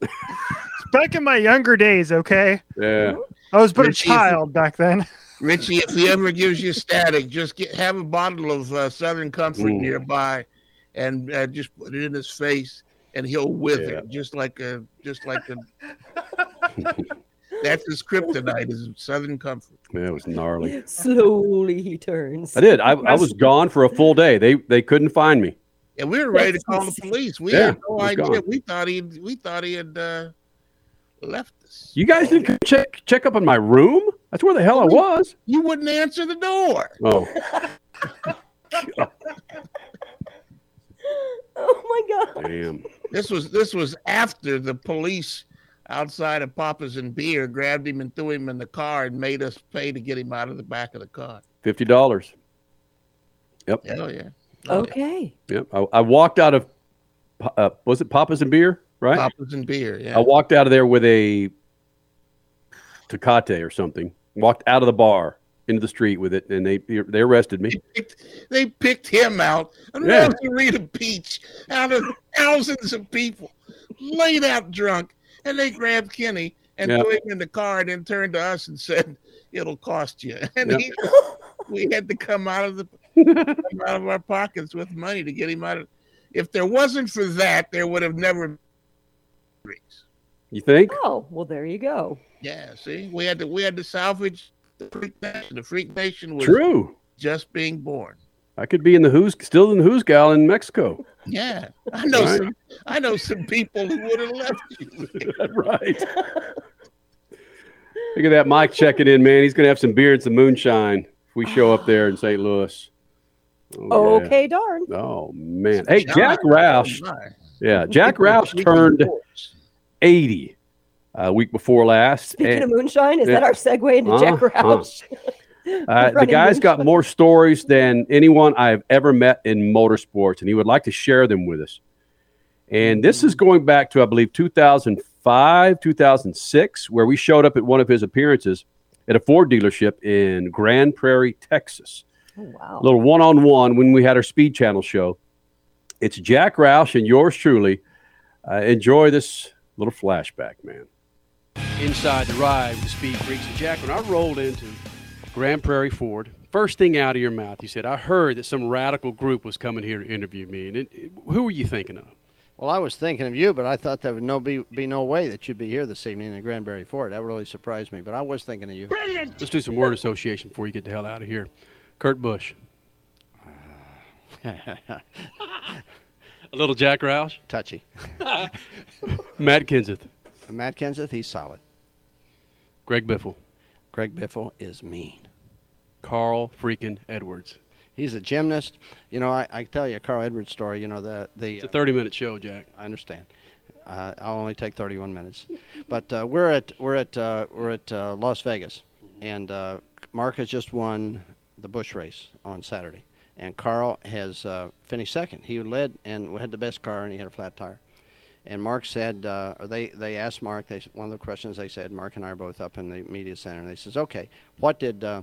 [laughs] but back in my younger days, okay, Yeah. I was but a child back then. Richie, if he ever gives you static, just get have a bottle of uh, Southern Comfort Mm. nearby, and uh, just put it in his face, and he'll wither Yeah. just like a just like a. [laughs] That's his kryptonite is Southern Comfort. Man, it was gnarly. Slowly he turns. I did. I, I was gone for a full day. They they couldn't find me. And we were ready to call the police. We Yeah, had no idea. gone. We thought he we thought he had uh, left us. You guys didn't check check up on my room. That's where the hell I was. You wouldn't answer the door. Oh, [laughs] Oh my god. damn. This was this was after the police outside of Papa's and Beer grabbed him and threw him in the car and made us pay to get him out of the back of the car. Fifty dollars. Yep. Hell yeah. Okay. Yep. I, I walked out of. Uh, was it Papa's and Beer? Right. Papa's and Beer. Yeah. I walked out of there with a Tecate or something. Walked out of the bar into the street with it, and they they arrested me. They picked him out. And Yeah. Rosarito Beach out of thousands of people, laid out drunk, and they grabbed Kenny and Yeah. threw him in the car and then turned to us and said, It'll cost you. [laughs] And Yeah. he, we had to come out of the [laughs] out of our pockets with money to get him out of if there wasn't for that, there would have never You think? Oh, well, there you go. Yeah, see, we had to we had to salvage the freak nation. The freak nation was True. just being born. I could be in the who's still in the who's gal in Mexico. Yeah, I know Right. some. I know some people who would have left you. [laughs] right. Look at that Mike checking in, man. He's gonna have some beer and some moonshine if we show up there in St. Louis. Oh, yeah. Okay, darn. Oh man. Hey, Jack Roush. Yeah, Jack Roush turned 80 a week before last. Speaking and- of moonshine, is Yeah. that our segue into Jack Uh-huh. Roush? [laughs] Uh, the guy's got more stories than anyone I've ever met in motorsports, and he would like to share them with us. And this is going back to, I believe, 2005, 2006, where we showed up at one of his appearances at a Ford dealership in Grand Prairie, Texas. Oh, wow. A little one on one when we had our Speed Channel show. It's Jack Roush and yours truly. Uh, enjoy this little flashback, man. Inside the ride with Speed Freaks. And Jack, when I rolled into Grand Prairie Ford, first thing out of your mouth, you said, I heard that some radical group was coming here to interview me. And it, it- who were you thinking of? Well, I was thinking of you, but I thought there would no be, be no way that you'd be here this evening in Granbury Ford. That really surprised me, but I was thinking of you. Brilliant. Let's do some word association before you get the hell out of here. Kurt Busch. [laughs] [laughs] A little Jack Roush. Touchy. [laughs] Matt Kenseth. Matt Kenseth, he's solid. Greg Biffle. Greg Biffle is mean. Carl freaking Edwards. He's a gymnast. You know, I, I tell you a Carl Edwards story. You know the the. It's a 30 minute show, Jack. I understand. Uh, I'll only take 31 minutes, but uh, we're at we're at uh, we're at uh, Las Vegas, and uh, Mark has just won the Busch race on Saturday, and Carl has uh, finished second. He led and had the best car, and he had a flat tire. And Mark said, uh, or they, they asked Mark, they, one of the questions they said, Mark and I are both up in the media center, and they says, okay, what did, uh,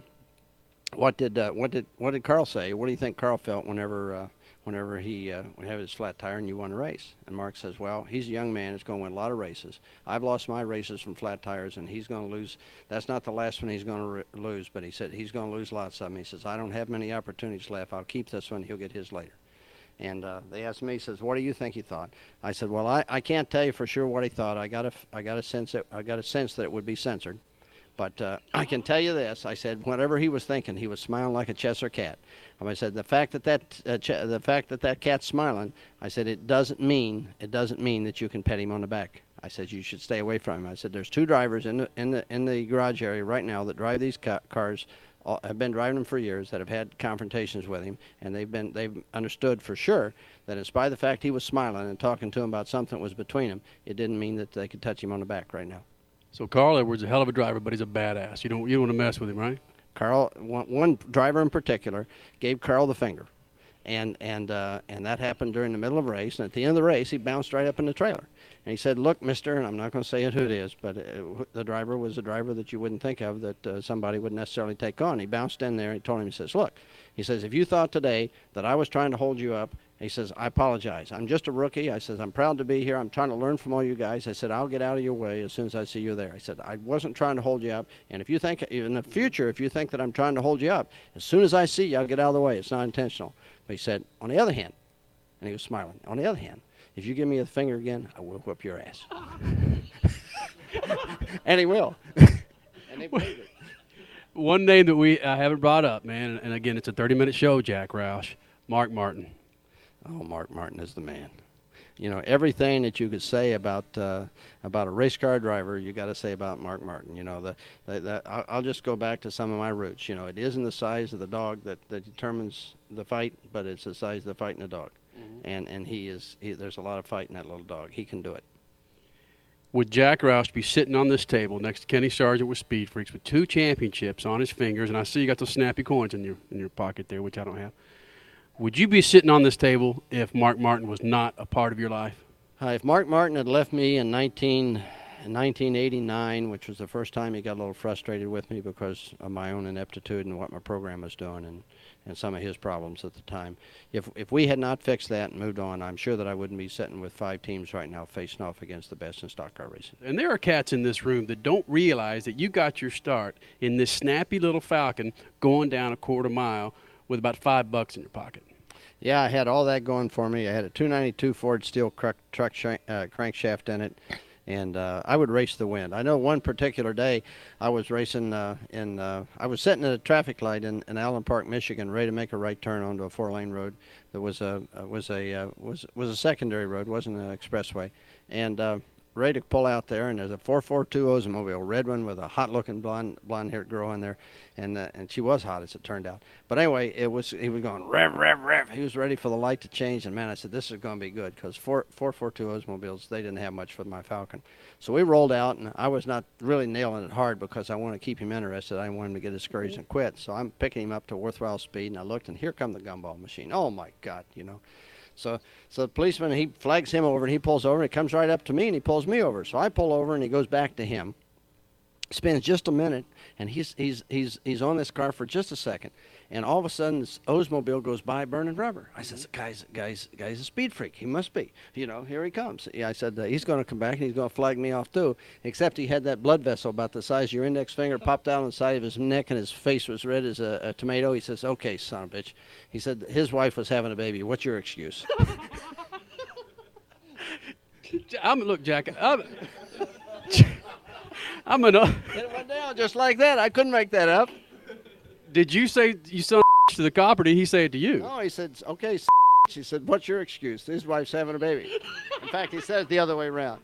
what did, uh, what did, what did Carl say? What do you think Carl felt whenever, uh, whenever he uh, would have his flat tire and you won a race? And Mark says, well, he's a young man, he's going to win a lot of races. I've lost my races from flat tires, and he's going to lose. That's not the last one he's going to re- lose, but he said he's going to lose lots of them. He says, I don't have many opportunities left. I'll keep this one. He'll get his later. And uh, they asked me, says, "What do you think he thought?" I said, "Well, I, I can't tell you for sure what he thought. I got a, I got a sense that I got a sense that it would be censored, but uh, [clears throat] I can tell you this. I said, whatever he was thinking, he was smiling like a Cheshire cat. And I said, the fact that that uh, ch- the fact that that cat's smiling, I said, it doesn't mean it doesn't mean that you can pet him on the back. I said, you should stay away from him. I said, there's two drivers in the in the in the garage area right now that drive these ca- cars have been driving them for years that have had confrontations with him and they've been they've understood for sure that in spite of the fact he was smiling and talking to him about something that was between them it didn't mean that they could touch him on the back right now So Carl Edwards, a hell of a driver, but he's a badass. You don't you don't want to mess with him, right? carl one, one driver in particular gave carl the finger and and uh, and that happened during the middle of a race and at the end of the race he bounced right up in the trailer and he said look mister and i'm not going to say it who it is but uh, wh- the driver was a driver that you wouldn't think of that uh, somebody would necessarily take on he bounced in there he told him he says look he says if you thought today that i was trying to hold you up he says i apologize. I'm just a rookie. I says i'm proud to be here. I'm trying to learn from all you guys. I said i'll get out of your way as soon as i see you there. I said i wasn't trying to hold you up. And if you think in the future if you think that i'm trying to hold you up as soon as i see you i'll get out of the way. It's not intentional. But he said on the other hand and he was smiling on the other hand if you give me a finger again i will whip your ass. [laughs] And he will. And they believed it. One name that we I haven't brought up, man, and again, it's a 30 minute show, Jack Roush. Mark Martin. Oh, Mark Martin is the man. You know everything that you could say about uh, about a race car driver, you got to say about Mark Martin. You know the, the, the I'll, I'll just go back to some of my roots. You know it isn't the size of the dog that, that determines the fight, but it's the size of the fight in the dog. And and he is he, there's a lot of fight in that little dog. He can do it. Would Jack Roush be sitting on this table next to Kenny Sargent with Speed Freaks with two championships on his fingers, and I see you got those snappy coins in your in your pocket there, which I don't have. Would you be sitting on this table if Mark Martin was not a part of your life? Uh, if Mark Martin had left me in 19, in 1989, which was the first time he got a little frustrated with me because of my own ineptitude and what my program was doing and, and some of his problems at the time, if, if we had not fixed that and moved on, I'm sure that I wouldn't be sitting with five teams right now facing off against the best in stock car racing. And there are cats in this room that don't realize that you got your start in this snappy little Falcon going down a quarter mile with about five bucks in your pocket. Yeah, I had all that going for me. I had a 292 Ford steel cruck, truck sh- uh, crankshaft in it, and uh, I would race the wind. I know one particular day I was racing uh, in, uh, I was sitting at a traffic light in, in Allen Park, Michigan, ready to make a right turn onto a four-lane road. that was a was a uh, was was a secondary road, wasn't an expressway, and uh, ready to pull out there. And there's a 442 Oldsmobile, red one with a hot-looking blonde blonde-haired girl in there, and uh, and she was hot as it turned out. But anyway, it was he was going rev rev rev. He was ready for the light to change, and man, I said this is going to be good because four 442 Oldsmobiles they didn't have much for my Falcon. So we rolled out, and I was not really nailing it hard because I want to keep him interested. I didn't want him to get discouraged and quit. So I'm picking him up to worthwhile speed, and I looked, and here come the gumball machine. Oh my God, you know. So, so the policeman he flags him over and he pulls over and he comes right up to me and he pulls me over. So I pull over and he goes back to him. Spends just a minute and he's he's he's he's on this car for just a second, and all of a sudden this Oldsmobile goes by burning rubber. I said, "Guys, guys, guy's a speed freak. He must be. You know, here he comes." I said uh, he's going to come back and he's going to flag me off too. Except he had that blood vessel about the size of your index finger popped out on the side of his neck and his face was red as a, a tomato. He says, "Okay, son of a bitch." He said his wife was having a baby. What's your excuse? [laughs] I'm look, Jack. I'm, [laughs] I'm an. it went down just like that. I couldn't make that up. Did you say you son to the cop, or did he say it to you? No, he said, okay, she said, what's your excuse? His wife's having a baby. In fact, he said it the other way around.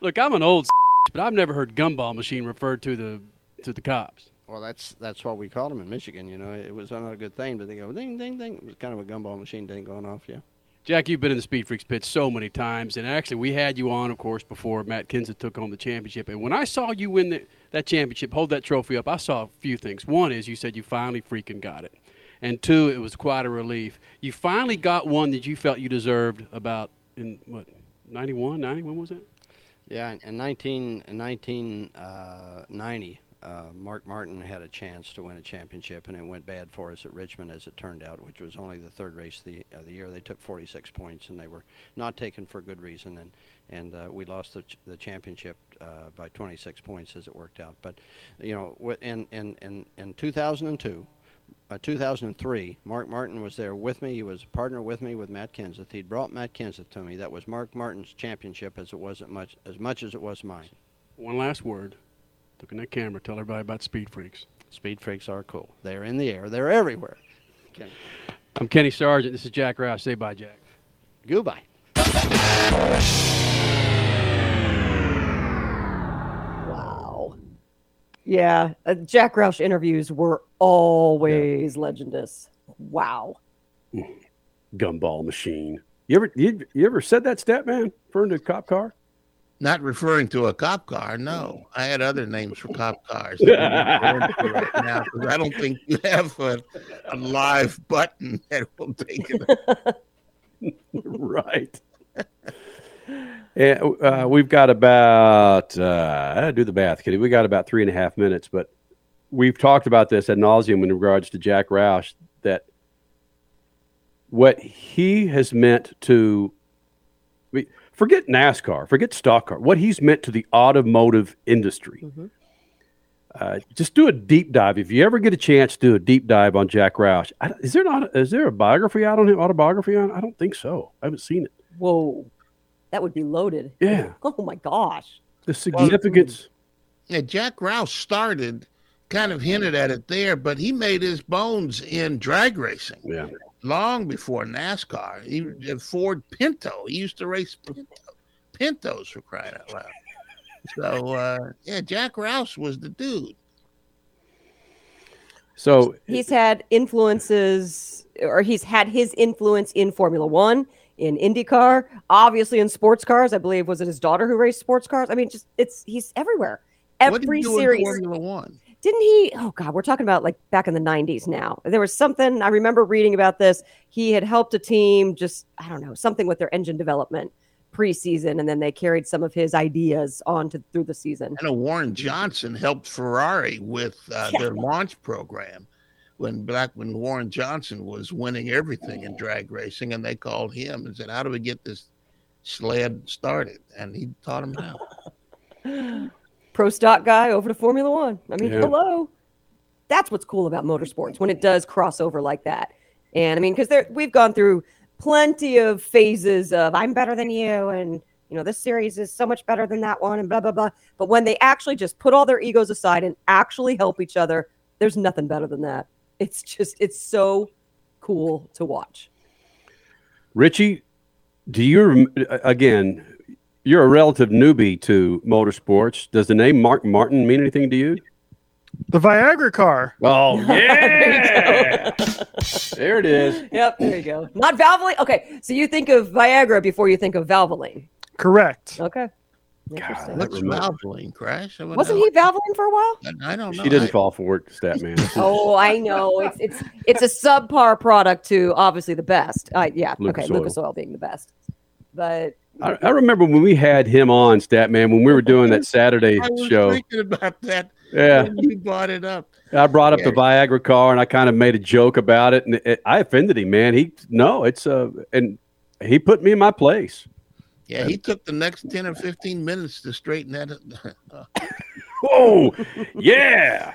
Look, I'm an old, but I've never heard gumball machine referred to the to the cops. Well, that's that's what we called them in Michigan. You know, it was not a good thing, but they go ding, ding, ding. It was kind of a gumball machine thing going off. Yeah. Jack, you've been in the Speed Freaks pit so many times, and actually, we had you on, of course, before Matt Kenseth took home the championship. And when I saw you win the, that championship, hold that trophy up, I saw a few things. One is you said you finally freaking got it, and two, it was quite a relief. You finally got one that you felt you deserved about in what 91, 90, when was it? Yeah, in- in 19, in 1990, uh, Mark Martin had a chance to win a championship, and it went bad for us at Richmond, as it turned out, which was only the third race of the, of the year. They took 46 points, and they were not taken for good reason, and and uh, we lost the, ch- the championship uh, by 26 points as it worked out. But you know, in in in, in 2002. Uh, 2003, Mark Martin was there with me. He was a partner with me with Matt Kenseth. He'd brought Matt Kenseth to me. That was Mark Martin's championship as it was as much as much as it was mine. One last word. Look in that camera. Tell everybody about Speed Freaks. Speed Freaks are cool. They're in the air. They're everywhere. Kenny. I'm Kenny Sargent. This is Jack Roush. Say bye, Jack. Goodbye. Wow. Yeah, uh, Jack Roush interviews were always legendous. Wow. Gumball machine. You ever you, you ever said that stat man referring to a cop car? Not referring to a cop car, no. I had other names for cop cars. that I'm not going into right [laughs] now, I don't think you have a, a live button that will take it. [laughs] right. Yeah, uh, we've got about uh, do the bath, Kitty. We got about three and a half minutes, but we've talked about this ad nauseum in regards to Jack Roush. That what he has meant to we- forget NASCAR, forget stock car, what he's meant to the automotive industry. Uh, just do a deep dive if you ever get a chance. to Do a deep dive on Jack Roush. I, is there not? Is there a biography out on him? Autobiography on? I don't think so. I haven't seen it. Whoa. That would be loaded. Yeah. [laughs] Oh my gosh. The significance. Yeah, Jack Roush started, kind of hinted at it there, but he made his bones in drag racing. Yeah. Long before NASCAR. He uh, Ford Pinto. He used to race Pinto, Pintos for crying out loud. So uh, yeah, Jack Roush was the dude. So He's had influences, or he's had his influence in Formula One, in IndyCar, obviously in sports cars. I believe was it his daughter who raced sports cars? I mean, just it's he's everywhere. What did he Every do in series. Formula One. Didn't he? Oh God, we're talking about like back in the '90s now. There was something I remember reading about this. He had helped a team, just I don't know, something with their engine development preseason, and then they carried some of his ideas on to through the season. I know Warren Johnson helped Ferrari with uh, their launch program when back when Warren Johnson was winning everything in drag racing, and they called him and said, "How do we get this sled started?" And he taught them how. [laughs] Pro stock guy over to Formula One. I mean, Yeah. hello. That's what's cool about motorsports when it does cross over like that. And I mean, because we've gone through plenty of phases of I'm better than you, and you know this series is so much better than that one, and blah blah blah. But when they actually just put all their egos aside and actually help each other, there's nothing better than that. It's just it's so cool to watch. Richie, do you again? You're a relative newbie to motorsports. Does the name Mark Martin mean anything to you? The Viagra car. Oh [laughs] yeah, there it is. Yep, there you go. Not Valvoline. Okay, so you think of Viagra before you think of Valvoline. Correct. Okay. Interesting. What's. Valvoline crash? Wasn't know. he Valvoline for a while? I don't know. She didn't I- fall for it, stat man. [laughs] Oh, I know. It's it's it's a subpar product to obviously the best. Uh, yeah, Lucas okay, Oil. Lucas Oil being the best, but I, I remember when we had him on, stat man, when we were doing that [laughs] Saturday I was show. thinking about that. Yeah. when you brought it up. I brought up Yeah. the Viagra car and I kind of made a joke about it, and it, I offended him, man. He no, it's uh, and he put me in my place. Yeah, he took the next ten or fifteen minutes to straighten that. Whoa, [laughs] [laughs] yeah.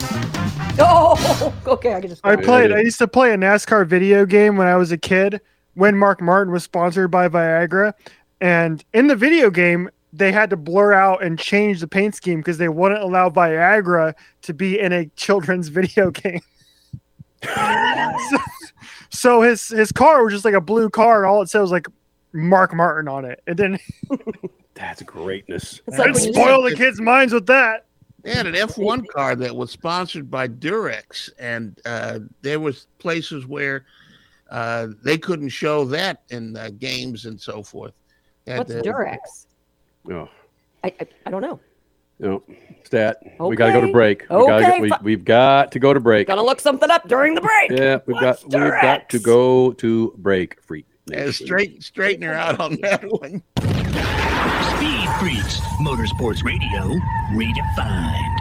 oh, okay, I can just. I played. I used to play a NASCAR video game when I was a kid. When Mark Martin was sponsored by Viagra, and in the video game they had to blur out and change the paint scheme because they wouldn't allow Viagra to be in a children's [laughs] video game. so, [laughs] [laughs] so his his car was just like a blue car, and all it said was like Mark Martin on it. It didn't. That's greatness. It's like I'd when you- spoil the kids' minds with that. They had an F1 car that was sponsored by Durex, and uh, there was places where uh, they couldn't show that in uh, games and so forth. They had What's to- Durex? Oh, I, I I don't know. no, stat. We got to go to break. We gotta Okay, go, we, we've got to go to break. Gotta look something up during the break. Yeah, we've got What's we've got to go to break. Freak. Yeah, straight straighten her out on that one. Speed Freaks, Motorsports Radio, redefined.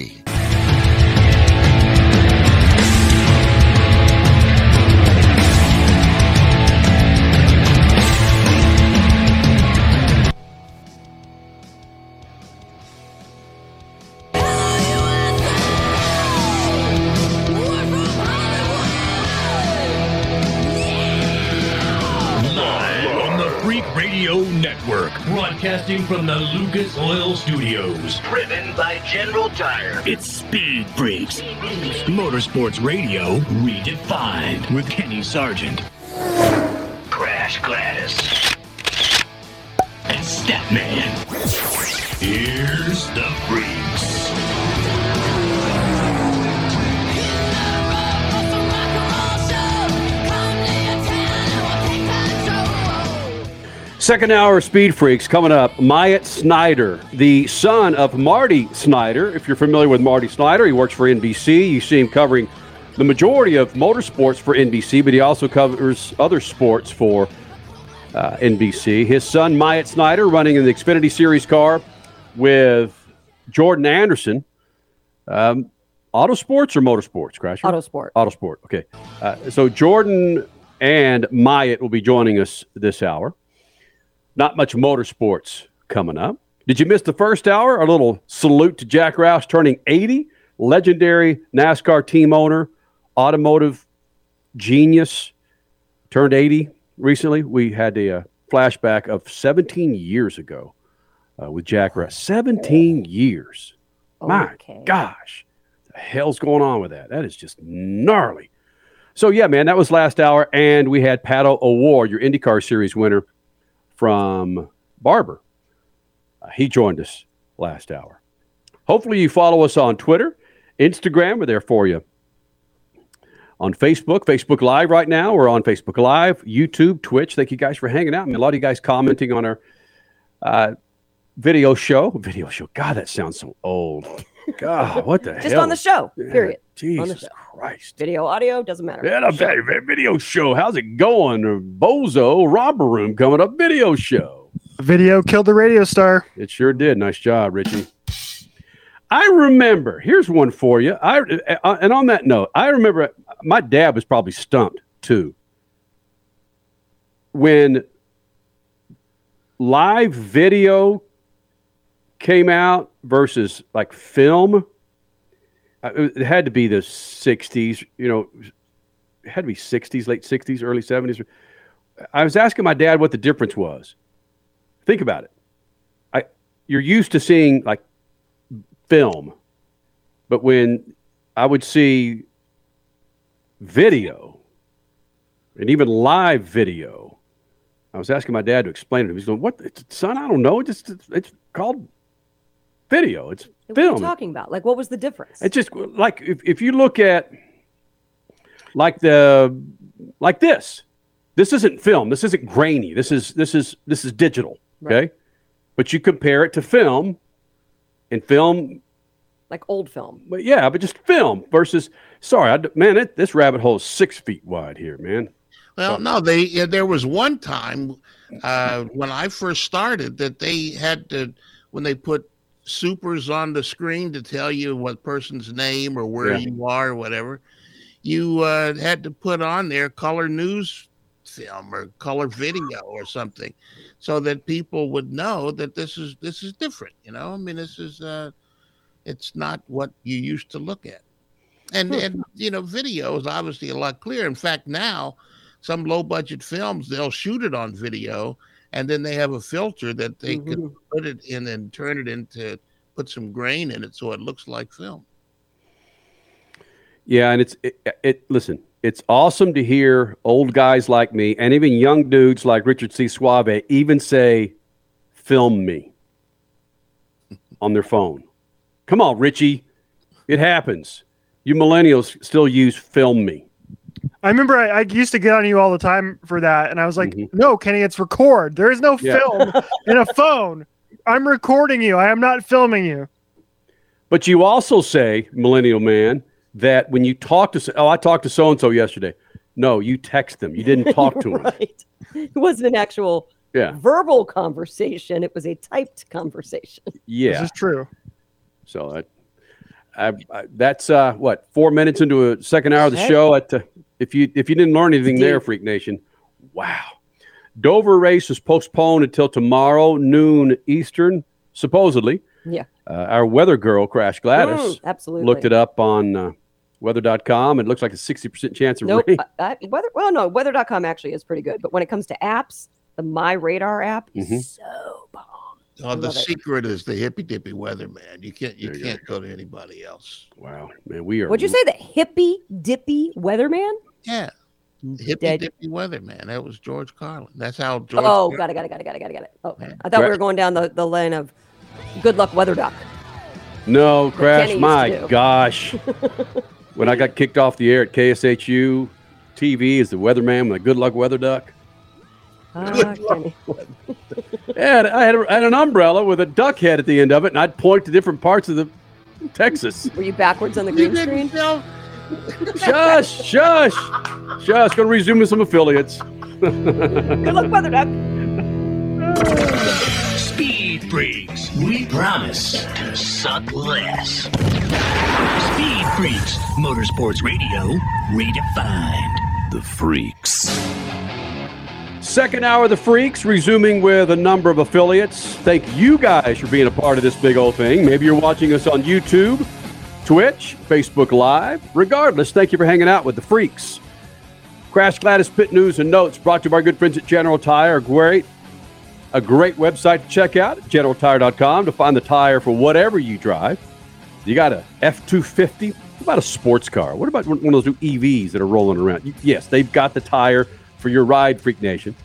Broadcasting from the Lucas Oil Studios. Driven by General Tire. It's Speed Freaks. Motorsports Radio redefined with Kenny Sargent. Crash Gladys. And Statman. Here's the Freaks. Second hour of Speed Freaks coming up. Myatt Snyder, the son of Marty Snyder. If you're familiar with Marty Snyder, he works for NBC. You see him covering the majority of motorsports for NBC, but he also covers other sports for uh, NBC. His son, Myatt Snyder, running in the Xfinity Series car with Jordan Anderson. Um, Autosports or motorsports, Crasher? Auto sport. Okay. Uh, so Jordan and Myatt will be joining us this hour. Not much motorsports coming up. Did you miss the first hour? A little salute to Jack Roush turning 80, legendary NASCAR team owner, automotive genius, turned 80 recently. We had a uh, flashback of 17 years ago uh, with Jack Roush. 17 years. My gosh. The hell's going on with that? That is just gnarly. So, yeah, man, that was last hour. And we had Pato O'Ward, your IndyCar Series winner from Barber. Uh, he joined us last hour. Hopefully, you follow us on Twitter, Instagram. We're there for you. On Facebook, Facebook Live right now. We're on Facebook Live, YouTube, Twitch. Thank you guys for hanging out. I mean, a lot of you guys commenting on our uh, video show. [laughs] Video show. God, that sounds so old. God, what the hell? Just hell? on the show, period. on the Jesus show. Christ. Video, audio, doesn't matter. Yeah, the vi- vi- video show. How's it going? Bozo Robber Room coming up. Video show. Video killed the radio star. It sure did. Nice job, Richie. I remember. Here's one for you. I uh, and on that note, I remember my dad was probably stumped too when live video came out versus like film. uh, It had to be the '60s. You know, it had to be '60s, late '60s, early '70s. I was asking my dad what the difference was. Think about it. I you're used to seeing like film, but when I would see video and even live video, I was asking my dad to explain it. He's going, "What, son? I don't know. It's it's, it's called video. It's What are you film. talking about? Like, what was the difference? It's just like if, if you look at like the like this. This isn't film. This isn't grainy. This is this is this is digital. Okay. But you compare it to film and film like old film. but yeah, but just film versus sorry, I d man, it, this rabbit hole is six feet wide here, man. Well, no, they yeah, there was one time uh, when I first started that they had to when they put supers on the screen to tell you what person's name or where Yeah. you are or whatever. You uh, had to put on there color news film or color video or something, so that people would know that this is this is different. You know, I mean, this is uh, it's not what you used to look at. And and you know, video is obviously a lot clearer. In fact, now some low budget films they'll shoot it on video and then they have a filter that they can mm-hmm. put it in and turn it into put some grain in it so it looks like film. Yeah, and it's it, it listen, it's awesome to hear old guys like me and even young dudes like Richard C. Suave even say, film me [laughs] on their phone. Come on, Richie. It happens. You millennials still use film me. I remember I, I used to get on you all the time for that, and I was like, "No, Kenny, it's record. There is no Mm-hmm. Yeah. film [laughs] in a phone. I'm recording you. I am not filming you." But you also say, millennial man, that when you talk to oh, I talked to so and so yesterday. No, you text them. You didn't talk to [laughs] them. right. It wasn't an actual Yeah. verbal conversation. It was a typed conversation. Yeah, This is true. So I, I, I, that's uh, what four minutes into a second hour of the show. At uh, if you if you didn't learn anything there, Freak Nation, wow. Dover race is postponed until tomorrow noon Eastern, supposedly. Yeah. Uh, our weather girl, Crash Gladys, Mm, absolutely. looked it up on uh, weather.com. It looks like a 60% chance of Nope. rain. I, I, weather, well, no, weather.com actually is pretty good. But when it comes to apps, The My Radar app is Mhm. so bomb. Oh, the it. secret is the hippy dippy weatherman. You can't you There can't go to anybody else. Wow, man, we are. What'd you say? The hippy dippy weatherman? Yeah. Hippy Dead. dippy weatherman. That was George Carlin. That's how George. Oh, Carlin- got it, got it, got it, got it, got it, got it. Okay. I thought we were going down the, the lane of good luck weather duck. No, Crash. My gosh. [laughs] when I got kicked off the air at KSHU TV as the weatherman with a good luck weather duck. Ah, Kenny. Yeah, [laughs] I had, a, I had an umbrella with a duck head at the end of it, and I'd point to different parts of the Texas. Were you backwards on the green screen? Shush, shush, shush. Going to resume with some affiliates. Good luck, weather duck. Speed Freaks. We promise to suck less. Speed Freaks. Motorsports Radio redefined. The Freaks. Second hour of the Freaks, resuming with a number of affiliates. Thank you guys for being a part of this big old thing. Maybe you're watching us on YouTube, Twitch, Facebook Live. Regardless, thank you for hanging out with the Freaks. Crash Gladys Pit News and Notes brought to you by our good friends at General Tire. Great, a great website to check out, generaltire.com, to find the tire for whatever you drive. You got a F two fifty. What about a sports car? What about one of those new EVs that are rolling around? Yes, they've got the tire for your ride, Freak Nation.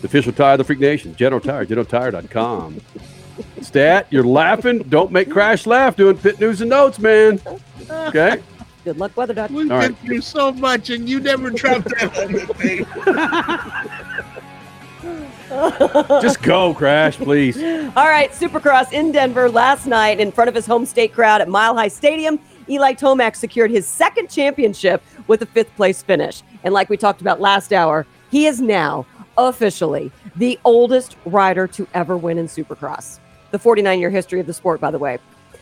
The official tire of the Freak Nation, General Tire, generaltire.com. Stat, you're laughing. Don't make Crash laugh doing pit news and notes, man. Okay. Good luck, weather duck. We've All been right. through so much, and you never dropped that helmet [laughs] thing. Just go, Crash, please. All right, Supercross in Denver last night in front of his home state crowd at Mile High Stadium. Eli Tomac secured his second championship with a fifth place finish. And like we talked about last hour, he is now officially the oldest rider to ever win in Supercross. The 49 year history of the sport, by the way.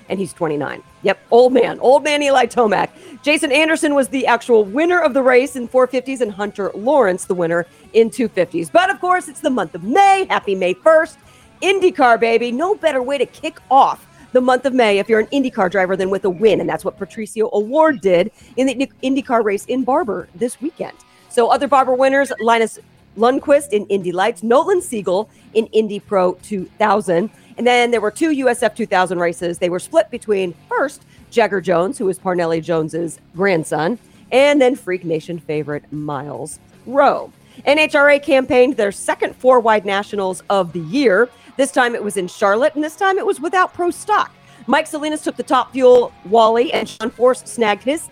And he's 29. Yep, old man, old man Eli Tomac. Jason Anderson was the actual winner of the race in 450s, and Hunter Lawrence the winner in 250s. But of course, it's the month of May. Happy May 1st. IndyCar, baby. No better way to kick off the month of May if you're an IndyCar driver than with a win. And that's what Patricio O'Ward did in the IndyCar race in Barber this weekend. So other Barber winners, Linus Lundqvist in Indy Lights, Nolan Siegel in Indy Pro 2000. And then there were two USF 2000 races. They were split between first Jagger Jones, who is Parnelli Jones's grandson, and then Freak Nation favorite Myles Rowe. NHRA campaigned their second four wide nationals of the year. This time it was in Charlotte, and this time it was without pro stock. Mike Salinas took the top fuel Wally, and John Force snagged his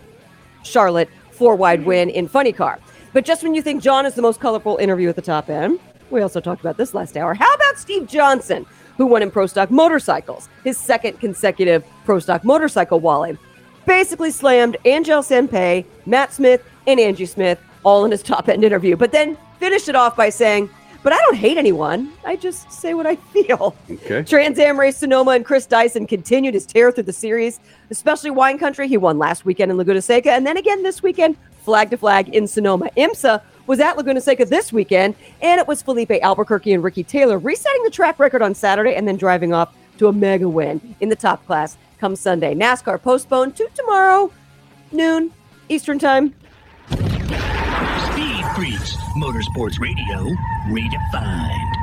Charlotte four wide win in Funny Car. But just when you think John is the most colorful interview at the top end, we also talked about this last hour. How about Steve Johnson, who won in Pro Stock Motorcycles, his second consecutive Pro Stock Motorcycle Wally? Basically slammed Angelle Sampey, Matt Smith, and Angie Smith all in his top end interview, but then finished it off by saying, But I don't hate anyone. I just say what I feel. Okay. Trans Am Race Sonoma and Chris Dyson continued his tear through the series, especially Wine Country. He won last weekend in Laguna Seca, and then again this weekend, flag to flag in Sonoma. IMSA was at Laguna Seca this weekend, and it was Filipe Albuquerque and Ricky Taylor resetting the track record on Saturday and then driving off to a mega win in the top class come Sunday. NASCAR postponed to tomorrow, noon Eastern Time. Speed Freaks. Motorsports Radio redefined.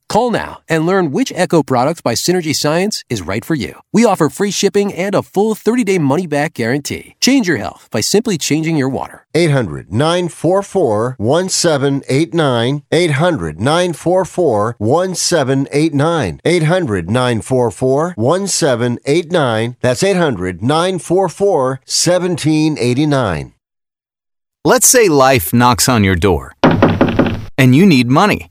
Call now and learn which Echo product by Synergy Science is right for you. We offer free shipping and a full 30 day money back guarantee. Change your health by simply changing your water. 800 944 1789. 800 944 1789. 800 944 1789. That's 800 944 1789. Let's say life knocks on your door and you need money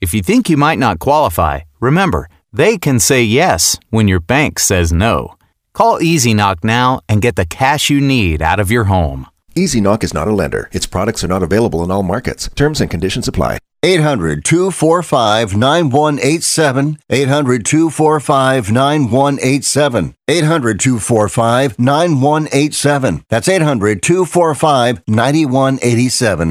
If you think you might not qualify, remember, they can say yes when your bank says no. Call Easy Knock now and get the cash you need out of your home. Easy Knock is not a lender. Its products are not available in all markets. Terms and conditions apply. 800 245 9187. 800 245 9187. 800 245 9187. That's 800 245 9187.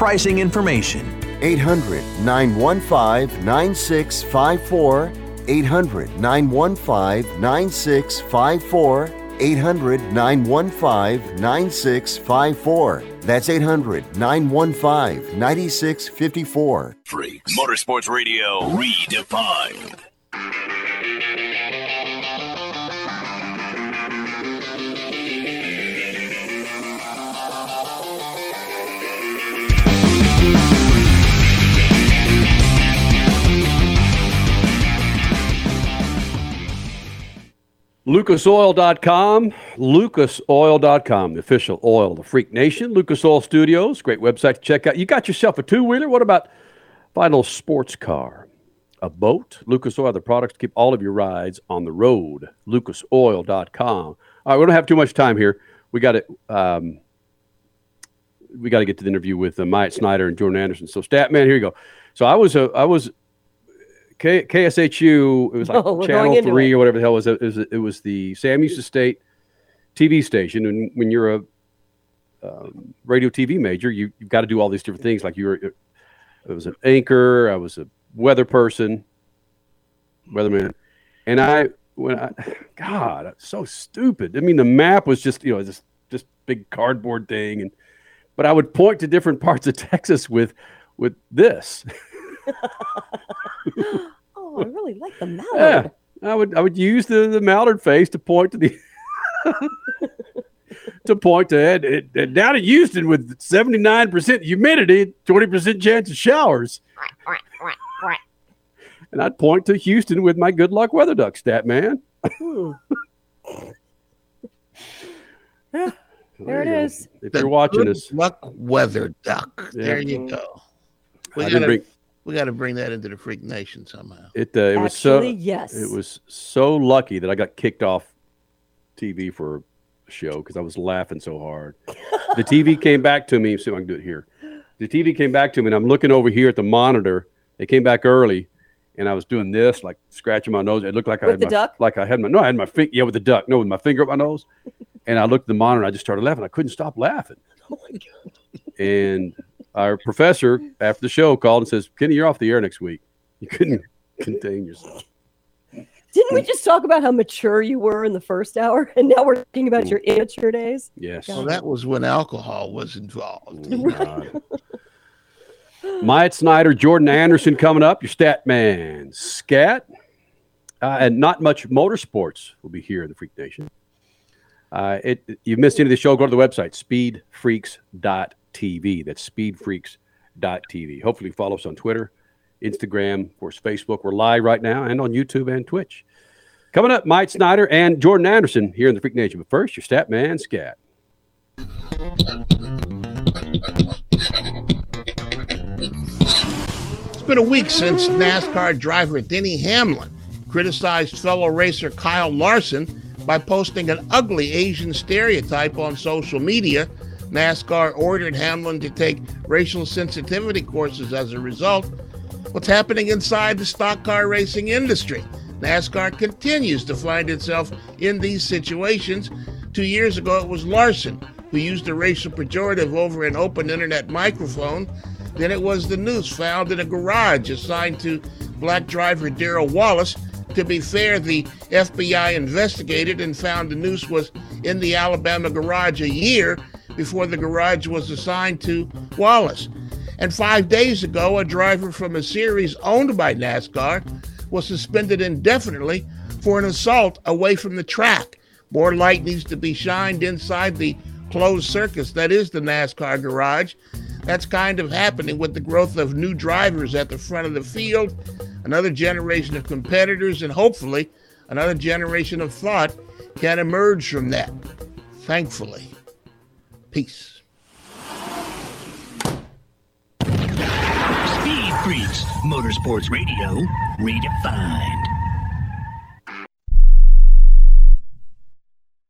pricing information. 800 915 9654. 800 915 9654. 800 915 9654. That's 800 915 9654. Freaks. Motorsports Radio redefined. LucasOil.com, LucasOil.com, the official oil of the Freak Nation. Lucas Oil Studios, great website to check out. You got yourself a two wheeler. What about final sports car? A boat? Lucas Oil, the products to keep all of your rides on the road. LucasOil.com. All right, we don't have too much time here. We got to um, we got to get to the interview with uh, Myatt Snyder and Jordan Anderson. So, Statman, here you go. So, I was a I was K- KSHU. It was [laughs] like Oh, Channel Three it. or whatever the hell it was. It was, it was the Sam Houston State TV station, and when you're a um, radio TV major, you you've got to do all these different things. Like you were, it was an anchor. I was a weather person, weatherman, and I when I [sighs] God, it's so stupid. I mean, the map was just you know this this big cardboard thing, and but I would point to different [laughs] parts of Texas with with this. [laughs] [laughs] Oh, I really like the mallard. Yeah, I would I would use the, the mallard face to point to the [laughs] to point to it, it, it- down at Houston with seventy nine percent humidity, twenty percent chance of showers, and I'd point to Houston with my good luck weather duck stat man. Hmm. [laughs] Yeah, there it you go. If The you're watching good us, luck weather duck. Yeah. There you go. We I got didn't to bring- we got to bring that into the Freak Nation somehow. it uh, it was so yes. it was so lucky that I got kicked off TV for a show because I was laughing so hard. [laughs] the TV came back to me. See if I can do it here. The TV came back to me, and I'm looking over here at the monitor. They came back early, and I was doing this, like scratching my nose. It looked like I had the my, duck? like I had my no, I had my finger. Yeah, with the duck. No, with my finger up my nose. [laughs] And I looked at the monitor. I just started laughing. I couldn't stop laughing. Oh my god. And our professor after the show called and says, "Kenny, you're off the air next week. You couldn't [laughs] contain yourself." Didn't we just talk about how mature you were in the first hour, and now we're talking about your immature days? Yes. Well, that was when alcohol was involved. Myatt Snyder, Jordan Anderson coming up. Your stat man, Scat. Uh, and not much motorsports will be here in the Freak Nation. Uh, it, you missed any of the show, go to the website, speedfreaks.tv. That's speedfreaks.tv. Hopefully, follow us on Twitter, Instagram, of course, Facebook. We're live right now and on YouTube and Twitch. Coming up, Mike Snyder and Jordan Anderson here in the Freak Nation. But first, your stat man, Scat. It's been a week since NASCAR driver Denny Hamlin criticized fellow racer Kyle Larson by posting an ugly Asian stereotype on social media. NASCAR ordered Hamlin to take racial sensitivity courses as a result. What's happening inside the stock car racing industry? NASCAR continues to find itself in these situations. Two years ago, it was Larson who used a racial pejorative over an open internet microphone. Then it was the noose found in a garage assigned to black driver Darrell Wallace. To be fair, the FBI investigated and found the noose was in the Alabama garage a year before the garage was assigned to Wallace. And five days ago, a driver from a series owned by NASCAR was suspended indefinitely for an assault away from the track. More light needs to be shined inside the closed circus that is the NASCAR garage. That's kind of happening with the growth of new drivers at the front of the field, another generation of competitors, and hopefully another generation of thought can emerge from that. Thankfully. Peace. Speed Freaks, Motorsports Radio, redefined.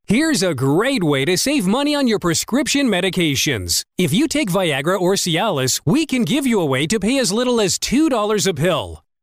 Here's a great way to save money on your prescription medications. If you take Viagra or Cialis, we can give you a way to pay as little as $2 a pill.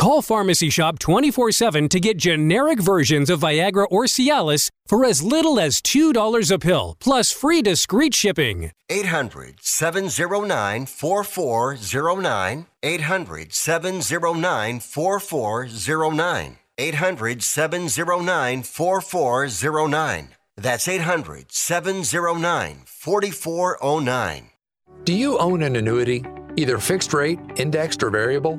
Call Pharmacy Shop 24 7 to get generic versions of Viagra or Cialis for as little as $2 a pill, plus free discreet shipping. 800 709 4409. 800 709 4409. 800 709 4409. That's 800 709 4409. Do you own an annuity, either fixed rate, indexed, or variable?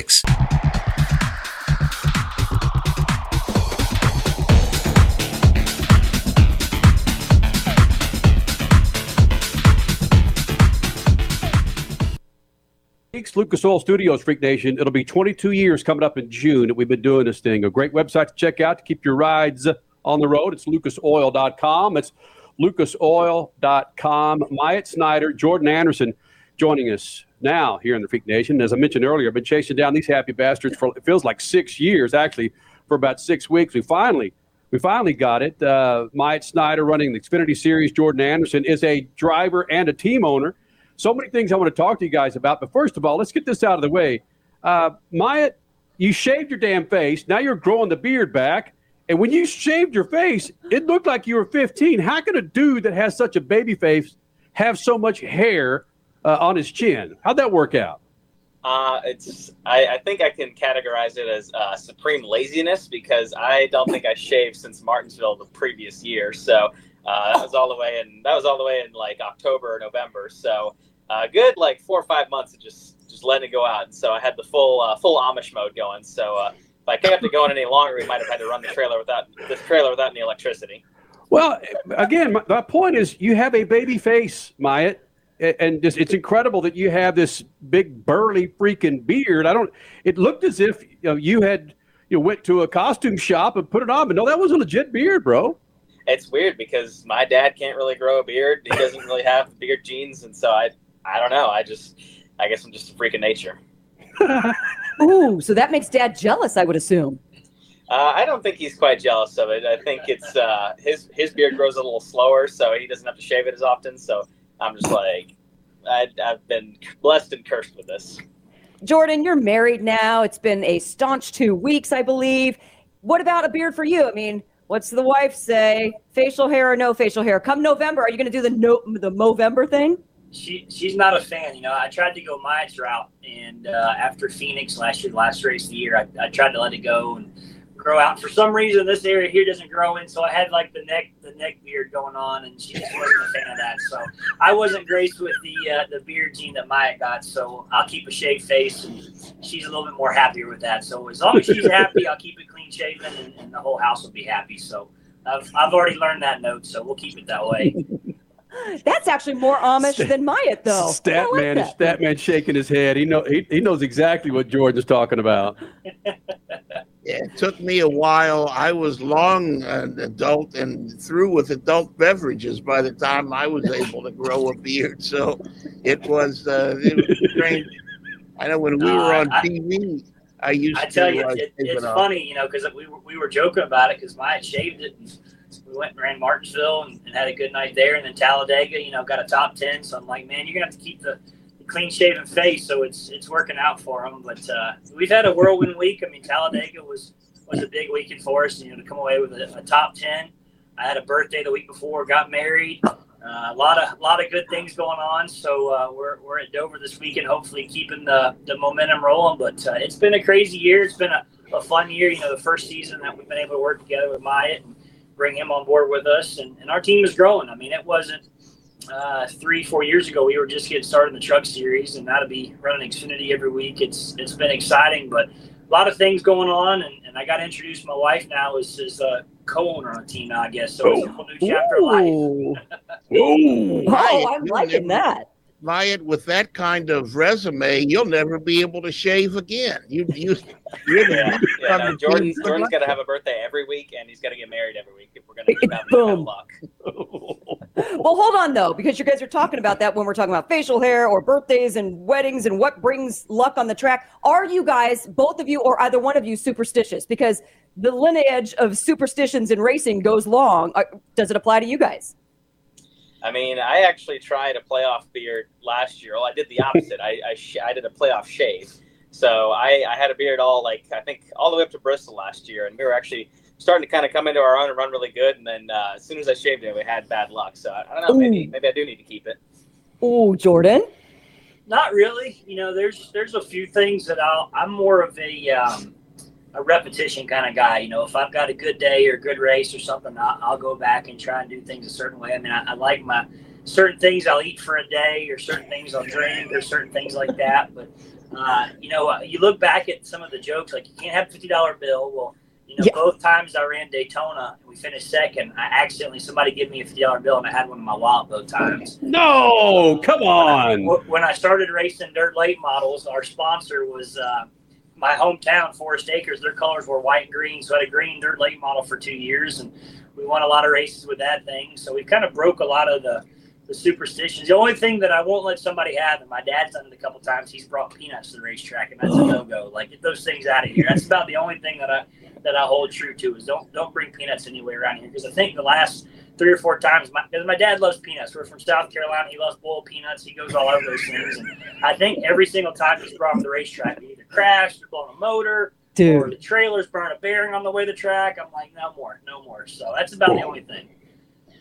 Freaks, Lucas Oil Studios, Freak Nation. It'll be 22 years coming up in June that we've been doing this thing. A great website to check out to keep your rides on the road. It's lucasoil.com. It's lucasoil.com. Myatt Snyder, Jordan Anderson joining us now here in the Freak Nation. As I mentioned earlier, I've been chasing down these happy bastards for it feels like six years, actually, for about six weeks. We finally we finally got it. Uh, Myatt Snyder running the Xfinity Series. Jordan Anderson is a driver and a team owner. So many things I want to talk to you guys about. But first of all, let's get this out of the way. Uh, Maya, you shaved your damn face. Now you're growing the beard back. And when you shaved your face, it looked like you were 15. How can a dude that has such a baby face have so much hair uh, on his chin? How'd that work out? Uh, it's I, I think I can categorize it as uh, supreme laziness because I don't think I shaved since Martinsville the previous year. So uh, that was all the way in that was all the way in like October or November. So uh, good like four or five months of just just letting it go out. And so I had the full uh, full Amish mode going. So uh, if I kept it going any longer, we might have had to run the trailer without this trailer without any electricity. Well, again, my, my point is you have a baby face, Myatt and just, it's incredible that you have this big burly freaking beard. I don't. It looked as if you, know, you had you know, went to a costume shop and put it on, but no, that was a legit beard, bro. It's weird because my dad can't really grow a beard. He doesn't really have [laughs] beard genes, and so I I don't know. I just I guess I'm just a freak of nature. [laughs] Ooh, so that makes dad jealous, I would assume. Uh, I don't think he's quite jealous of it. I think it's uh, his his beard grows a little slower, so he doesn't have to shave it as often. So I'm just like, I, I've been blessed and cursed with this. Jordan, you're married now. It's been a staunch two weeks, I believe. What about a beard for you? I mean, what's the wife say? Facial hair or no facial hair? Come November, are you going to do the no the Movember thing? She she's not a fan. You know, I tried to go my route, and uh, after Phoenix last year, last race of the year, I, I tried to let it go and grow out. For some reason, this area here doesn't grow in, so I had like the neck the neck beard going on, and she just wasn't a fan of that. So I wasn't graced with the uh, the beard gene that Maya got. So I'll keep a shaved face, and she's a little bit more happier with that. So as long as she's happy, I'll keep it clean shaven, and, and the whole house will be happy. So I've I've already learned that note, so we'll keep it that way. That's actually more Amish than Myatt, though. Stat like man, that. is stat man shaking his head. He know he, he knows exactly what Jordan's talking about. [laughs] It took me a while. I was long an adult and through with adult beverages by the time I was able to grow a beard. So it was, uh, it was strange. I know when we were on I- TV, I used I tell to. you, uh, it, shave it's it off. funny, you know, because we were, we were joking about it because Maya shaved it and we went and ran Martinsville and, and had a good night there. And then Talladega, you know, got a top 10. So I'm like, man, you're going to have to keep the, clean shaven face. So it's it's working out for him. But uh, we've had a whirlwind week. I mean, Talladega was, was a big weekend for us, you know, to come away with a, a top 10. I had a birthday the week before, got married. Uh, a lot of a lot of good things going on. So uh, we're, we're at Dover this weekend, hopefully keeping the, the momentum rolling. But uh, it's been a crazy year. It's been a, a fun year. You know, the first season that we've been able to work together with Myatt and bring him on board with us, and, and our team is growing. I mean, it wasn't uh, three four years ago we were just getting started in the truck series, and now to be running Xfinity every week, it's it's been exciting. But a lot of things going on, and, and I got to introduce my wife now as as a co-owner on the team now, I guess. So it's a whole new chapter of life. Oh, [laughs] I'm liking that. Myatt, with that kind of resume, you'll never be able to shave again. You, you, you're the [laughs] Yeah, yeah no, coming Jordan's, to- Jordan's got to have a birthday every week, and he's got to get married every week if we're going to keep having that luck. [laughs] Well, hold on though, because you guys are talking about that when we're talking about facial hair or birthdays and weddings and what brings luck on the track. Are you guys, both of you or either one of you, superstitious? Because the lineage of superstitions in racing goes long. Uh, Does it apply to you guys? I mean, I actually tried a playoff beard last year. Well, I did the opposite. I I, sh- I did a playoff shave. So I, I had a beard all like I think all the way up to Bristol last year, and we were actually starting to kind of come into our own and run really good. And then uh, as soon as I shaved it, we had bad luck. So I, I don't know. Maybe maybe I do need to keep it. Oh, Jordan. Not really. You know, there's there's a few things that I'll. I'm more of a um, a repetition kind of guy. You know, if I've got a good day or a good race or something, I'll, I'll go back and try and do things a certain way. I mean, I, I like my certain things I'll eat for a day, or certain things I'll drink, or certain things like that. But uh, you know, uh, you look back at some of the jokes, like you can't have a fifty dollar bill. Well, you know, both times I ran Daytona and we finished second, I accidentally somebody gave me a fifty dollar bill and I had one in my wallet both times. No, come on. Wh- When I started racing dirt late models, our sponsor was uh, my hometown, Forest Acres. Their colors were white and green, so I had a green dirt late model for two years, and we won a lot of races with that thing. So we kind of broke a lot of the the superstitions. The only thing that I won't let somebody have, and my dad's done it a couple times, he's brought peanuts to the racetrack, and that's a oh. no go. Like get those things out of here. That's about the only thing that I that I hold true to is don't don't bring peanuts anywhere around here because I think the last three or four times. My, because my dad loves peanuts. We're from South Carolina. He loves boiled peanuts. He goes all over those things. And I think every single time he's brought him to the racetrack, he either crashed or blown a motor, or the trailers burn a bearing on the way to the track. I'm like, no more, no more. So that's about the only thing.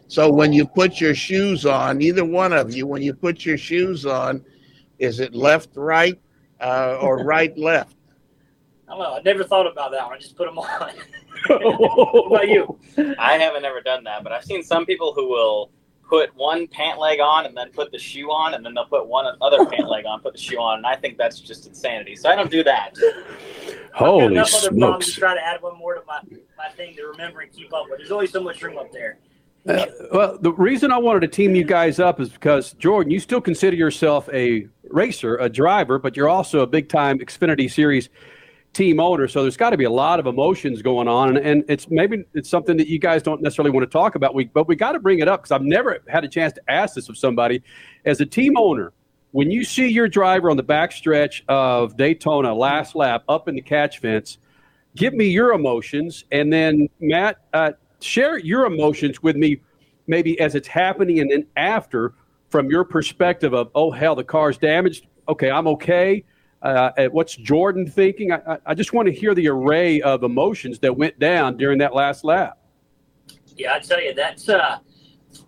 So when you put your shoes on, either one of you, when you put your shoes on, is it left, right, uh, or [laughs] right, left? I don't know. I never thought about that one. I just put them on. [laughs] what about you? I haven't ever done that, but I've seen some people who will put one pant leg on and then put the shoe on, and then they'll put one other pant leg on, put the shoe on, and I think that's just insanity. So I don't do that. Holy enough other problems smokes. to try to add one more to my, my thing to remember and keep up with. There's only so much room up there. Uh, well, the reason I wanted to team you guys up is because Jordan, you still consider yourself a racer, a driver, but you're also a big time Xfinity Series team owner. So there's got to be a lot of emotions going on, and, and it's maybe it's something that you guys don't necessarily want to talk about. We, but we got to bring it up because I've never had a chance to ask this of somebody. As a team owner, when you see your driver on the back stretch of Daytona last lap up in the catch fence, give me your emotions, and then Matt, uh, share your emotions with me, maybe as it's happening, and then after, from your perspective of, oh hell, the car's damaged. Okay, I'm okay. Uh, what's Jordan thinking? I, I- just want to hear the array of emotions that went down during that last lap. Yeah, I tell you, that's uh,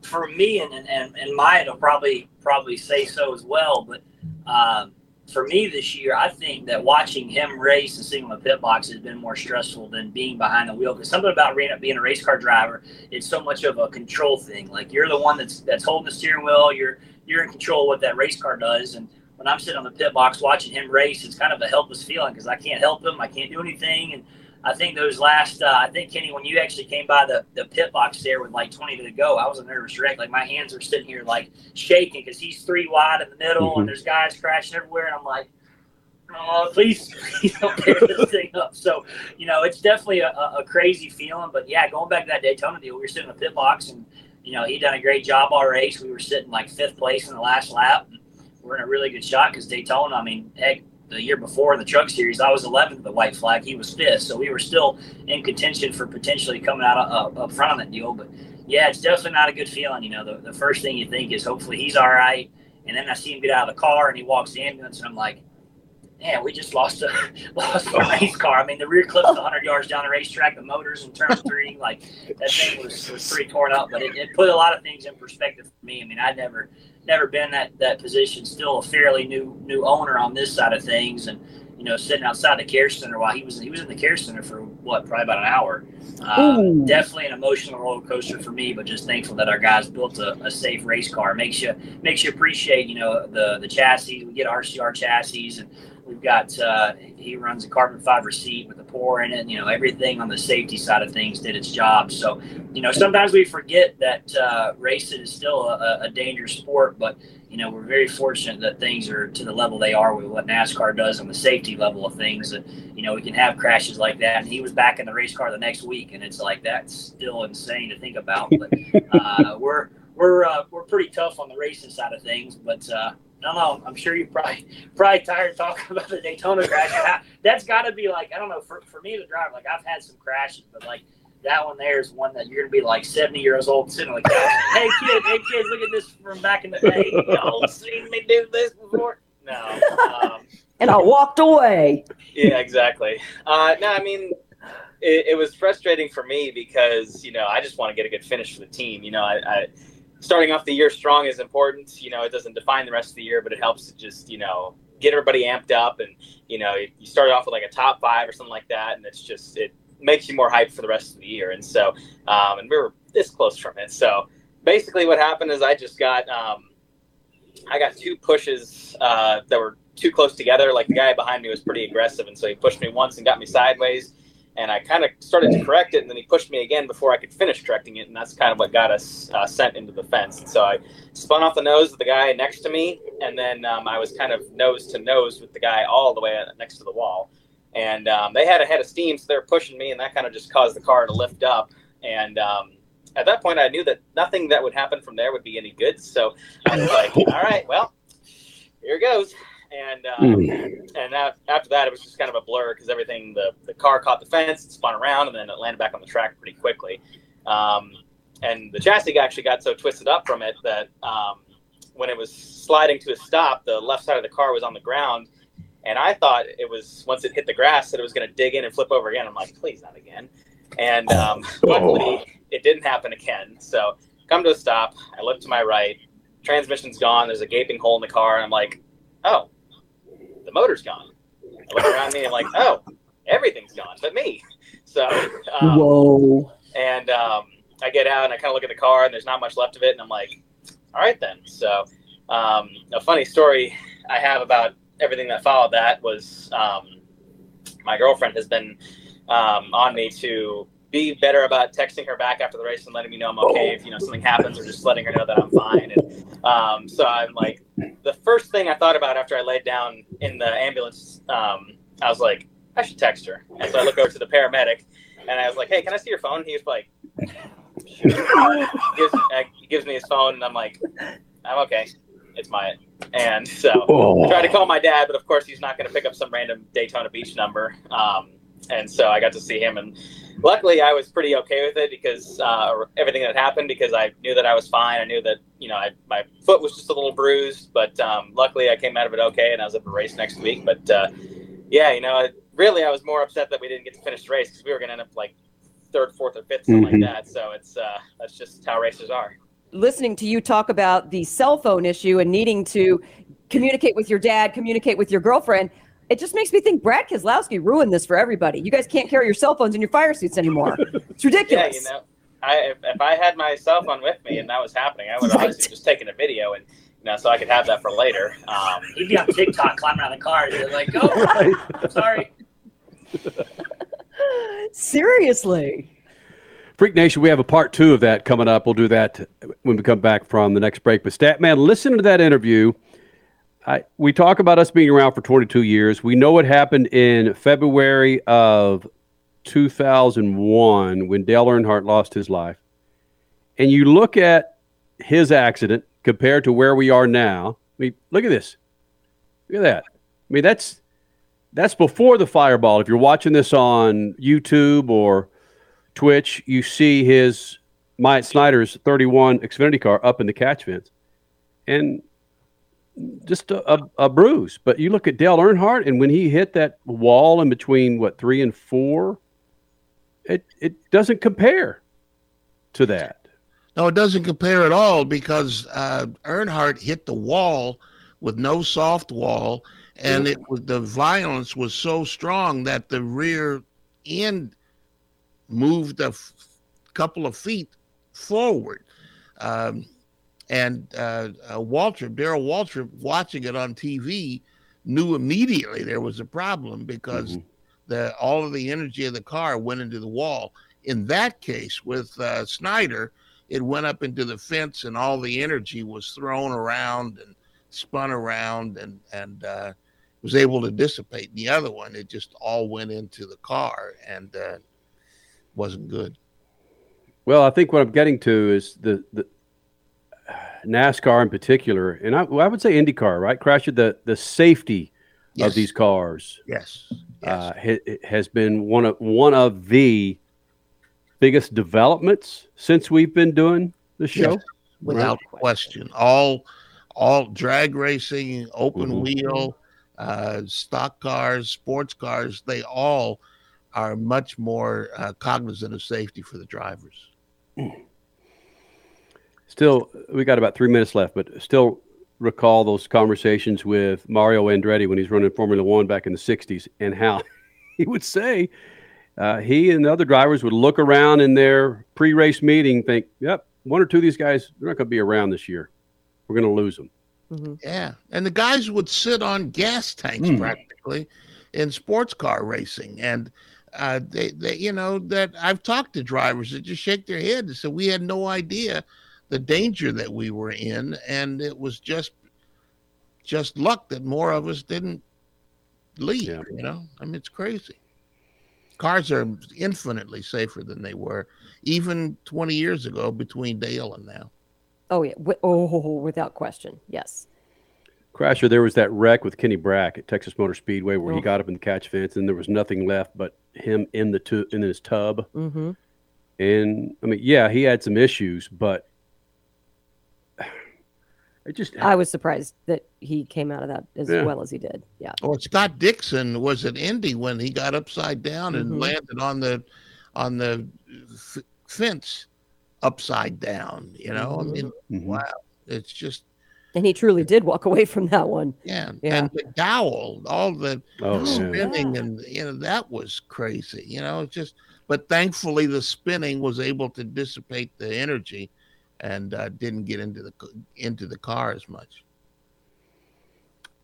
for me and and and Maya will probably probably say so as well. But um, for me this year, I think that watching him race and seeing him in the pit box has been more stressful than being behind the wheel. Because something about being a race car driver, it's so much of a control thing. Like you're the one that's that's holding the steering wheel. You're you're in control of what that race car does. And when I'm sitting on the pit box watching him race, it's kind of a helpless feeling because I can't help him. I can't do anything. And I think those last, uh, I think Kenny, when you actually came by the, the pit box there with like 20 to go, I was a nervous wreck. Like my hands are sitting here like shaking because he's three wide in the middle Mhm. and there's guys crashing everywhere. And I'm like, oh, please, please don't tear this [laughs] thing up. So, you know, it's definitely a, a crazy feeling. But yeah, going back to that Daytona deal, we were sitting in the pit box and, you know, he done a great job all race. We were sitting like fifth place in the last lap. We're in a really good shot because Daytona, I mean, heck, the year before in the truck series, I was 11th at the white flag. He was fifth. So we were still in contention for potentially coming out of, up, up front on that deal. But yeah, it's definitely not a good feeling. You know, the, the first thing you think is hopefully he's all right. And then I see him get out of the car and he walks the ambulance and I'm like, man, we just lost a [laughs] lost a oh. race car. I mean, the rear clip's [laughs] 100 yards down the racetrack, the motors in turn three, like that thing was, was pretty torn up. But it, it put a lot of things in perspective for me. I mean, I'd never never been that that position. Still a fairly new new owner on this side of things, and you know, sitting outside the care center while he was he was in the care center for what probably about an hour. Uh, definitely an emotional roller coaster for me, but just thankful that our guys built a, a safe race car. Makes you makes you appreciate you know the the chassis. We get RCR chassis and. We've got uh, he runs a carbon fiber seat with a pour in it. You know everything on the safety side of things did its job. So you know sometimes we forget that uh, racing is still a, a dangerous sport, but you know we're very fortunate that things are to the level they are with what NASCAR does on the safety level of things. That you know we can have crashes like that, and he was back in the race car the next week, and it's like that's still insane to think about. But [laughs] uh, we're we're uh, we're pretty tough on the racing side of things, but. No, no, I'm sure you're probably probably tired of talking about the Daytona crash. I- [laughs] That's got to be like I don't know for, for me to drive. Like I've had some crashes, but like that one there is one that you're gonna be like 70 years old sitting like, [laughs] hey kid, hey kids, look at this from back in the day. Y'all [laughs] seen me do this before? No. Um, And I walked away. yeah, exactly. Uh, no, I mean, it, it was frustrating for me because you know I just want to get a good finish for the team. You know, I, I starting off the year strong is important. You know, it doesn't define the rest of the year, but it helps to just you know get everybody amped up and you know you start off with like a top five or something like that, and it's just it makes you more hyped for the rest of the year. And so, um, and we were this close from it. So basically, what happened is I just got um, I got two pushes uh, that were too close together. Like the guy behind me was pretty aggressive, and so he pushed me once and got me sideways. And I kind of started to correct it, and then he pushed me again before I could finish correcting it, and that's kind of what got us uh, sent into the fence. And so I spun off the nose of the guy next to me, and then um, I was kind of nose to nose with the guy all the way next to the wall. And um, they had a head of steam, so they were pushing me, and that kind of just caused the car to lift up. And um, at that point, I knew that nothing that would happen from there would be any good. So I was like, [laughs] all right, well, here goes. And um, and after that, it was just kind of a blur because everything the the car caught the fence, it spun around, and then it landed back on the track pretty quickly. Um, and the chassis actually got so twisted up from it that um, when it was sliding to a stop, the left side of the car was on the ground, and I thought it was once it hit the grass that it was going to dig in and flip over again. I'm like, please not again. And um, luckily, it didn't happen again. So come to a stop. I look to my right. Transmission's gone. There's a gaping hole in the car, and I'm like, oh, the motor's gone. I look around me and I'm like, oh, everything's gone but me. So um, Whoa. and um, I get out and I kind of look at the car and there's not much left of it, and I'm like, all right then. So um, a funny story I have about everything that followed that was um, my girlfriend has been um, on me to be better about texting her back after the race and letting me know I'm okay if you know something happens, or just letting her know that I'm fine. And um, so I'm like, the first thing I thought about after I laid down in the ambulance, um, I was like, I should text her. And so I look over to the paramedic, and I was like, Hey, can I see your phone? He was like, gives, uh, he gives me his phone, and I'm like, I'm okay. It's Myatt. And so Oh. I tried to call my dad, but of course he's not going to pick up some random Daytona Beach number. Um, and so I got to see him, and luckily I was pretty okay with it because uh, everything that happened because I knew that I was fine. I knew that you know I, my foot was just a little bruised, but um, luckily I came out of it okay, and I was at the race next week. But uh, yeah, you know, it, really I was more upset that we didn't get to finish the race because we were going to end up like third, fourth, or fifth, something Mhm. like that. So it's uh, that's just how racers are. listening to you talk about the cell phone issue and needing to communicate with your dad, communicate with your girlfriend, it just makes me think Brad Keselowski ruined this for everybody. You guys can't carry your cell phones in your fire suits anymore. It's ridiculous. [laughs] Yeah, you know, I if, if I had my cell phone with me and that was happening, I would have obviously just taken a video and you know so I could have that for later. Um, [laughs] He'd be on TikTok climbing around the car. You're like, oh, [laughs] I'm sorry. Seriously. Freak Nation, we have a part two of that coming up. We'll do that when we come back from the next break. But Statman, listen to that interview. I, we talk about us being around for 22 years. We know what happened in February of 2001 when Dale Earnhardt lost his life. And you look at his accident compared to where we are now. I mean, look at this. Look at that. I mean, that's that's before the fireball. If you're watching this on YouTube or Twitch, you see his Myatt Snyder's 31 Xfinity car up in the catch fence, and just a, a, a bruise. But you look at Dale Earnhardt, and when he hit that wall in between what three and four, it it doesn't compare to that. No, it doesn't compare at all because uh, Earnhardt hit the wall with no soft wall, and it was the violence was so strong that the rear end moved a f- couple of feet forward. Um, and uh, uh, Waltrip, Darrell Waltrip, watching it on TV, knew immediately there was a problem because the all of the energy of the car went into the wall. In that case, with uh, Snyder, it went up into the fence, and all the energy was thrown around and spun around, and and uh, was able to dissipate. The other one, it just all went into the car, and uh, wasn't good. Well, I think what I'm getting to is the the NASCAR in particular, and I, well, I would say IndyCar, right? Crasher, the the safety Yes. of these cars, Yes. uh, ha- has been one of one of the biggest developments since we've been doing the show. Yes, without question. All all drag racing, open wheel, uh, stock cars, sports cars, they all are much more uh, cognizant of safety for the drivers. Still, we got about three minutes left, but still recall those conversations with Mario Andretti when he's running Formula One back in the '60s, and how [laughs] he would say uh, he and the other drivers would look around in their pre-race meeting, think, "Yep, one or two of these guys they're not going to be around this year. We're going to lose them." Yeah, and the guys would sit on gas tanks Hmm. practically in sports car racing, and uh, they, they, you know, that I've talked to drivers that just shake their head and say we had no idea the danger that we were in, and it was just just luck that more of us didn't leave. You know, I mean, it's crazy. Cars are infinitely safer than they were even 20 years ago between Dale and now. Oh yeah. Oh, without question. Yes. Crasher, there was that wreck with Kenny Brack at Texas Motor Speedway where he Oh. got up in the catch fence and there was nothing left but him in the tu- in his tub. Mm-hmm. And I mean, yeah, he had some issues, but it just I was surprised that he came out of that as Yeah. well as he did. Yeah. Or Scott Dixon was at Indy when he got upside down and Mhm. landed on the on the f- fence upside down. You know, I mean, Mm-hmm. wow, it's just And he truly did walk away from that one. yeah. Yeah. And McDowell, all the Oh, yeah. spinning and you know that was crazy. You know, it's just. But thankfully, the spinning was able to dissipate the energy, and uh, didn't get into the into the car as much.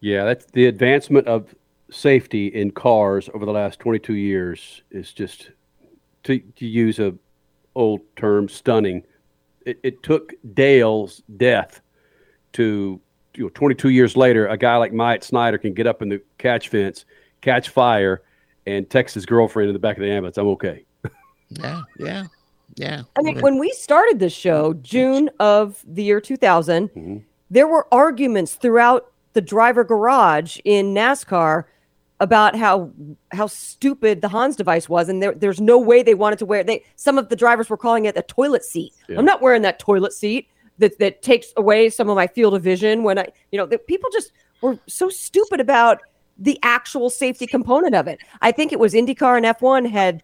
Yeah, that's the advancement of safety in cars over the last 22 years is just to, to use a old term stunning. It, it took Dale's death to you know 22 years later a guy like Myatt Snyder can get up in the catch fence, catch fire and text his girlfriend in the back of the ambulance, I'm okay. Yeah, yeah, yeah. I mean, when we started this show, June of the year 2000, Mm-hmm. there were arguments throughout the driver garage in NASCAR about how how stupid the Hans device was, and there, there's no way they wanted to wear. They some of the drivers were calling it a toilet seat. Yeah. I'm not wearing that toilet seat that that takes away some of my field of vision. When I, you know, the, people just were so stupid about the actual safety component of it. I think it was IndyCar and F1 had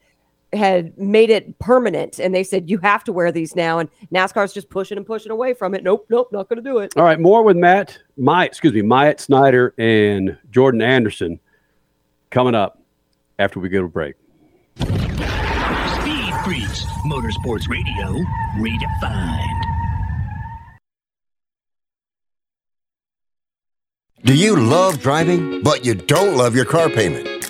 had made it permanent and they said you have to wear these now and NASCAR's just pushing and pushing away from it. Nope, nope, not going to do it. All right, more with Matt, my excuse me, Myatt Snyder and Jordan Anderson coming up after we go to break. Speed Freaks, Motorsports Radio, redefined. Do you love driving, but you don't love your car payment?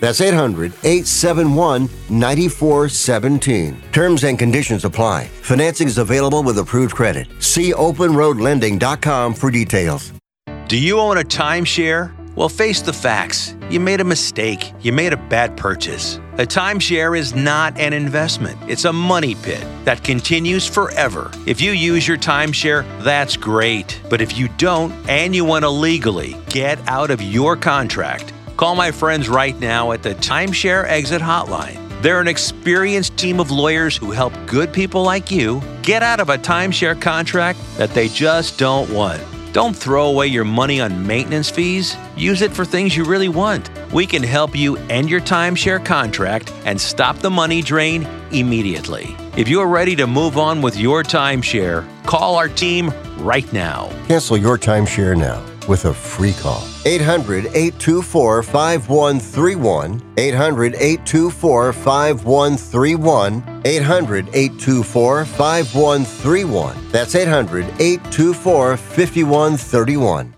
That's 800 871 9417. Terms and conditions apply. Financing is available with approved credit. See openroadlending.com for details. Do you own a timeshare? Well, face the facts. You made a mistake. You made a bad purchase. A timeshare is not an investment, it's a money pit that continues forever. If you use your timeshare, that's great. But if you don't and you want to legally get out of your contract, call my friends right now at the Timeshare Exit Hotline. They're an experienced team of lawyers who help good people like you get out of a timeshare contract that they just don't want. Don't throw away your money on maintenance fees. Use it for things you really want. We can help you end your timeshare contract and stop the money drain immediately. If you are ready to move on with your timeshare, call our team right now. Cancel your timeshare now with a free call. 800 824 5131. 800 824 5131. 800 824 5131. That's 800 824 5131.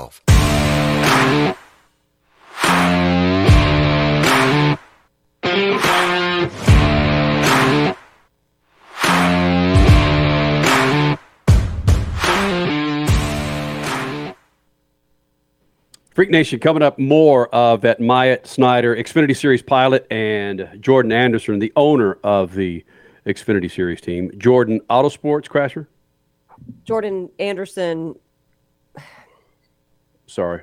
Freak Nation coming up more of that Myatt Snyder Xfinity Series pilot and Jordan Anderson, the owner of the Xfinity Series team. Jordan Autosports Crasher. Jordan Anderson. Sorry,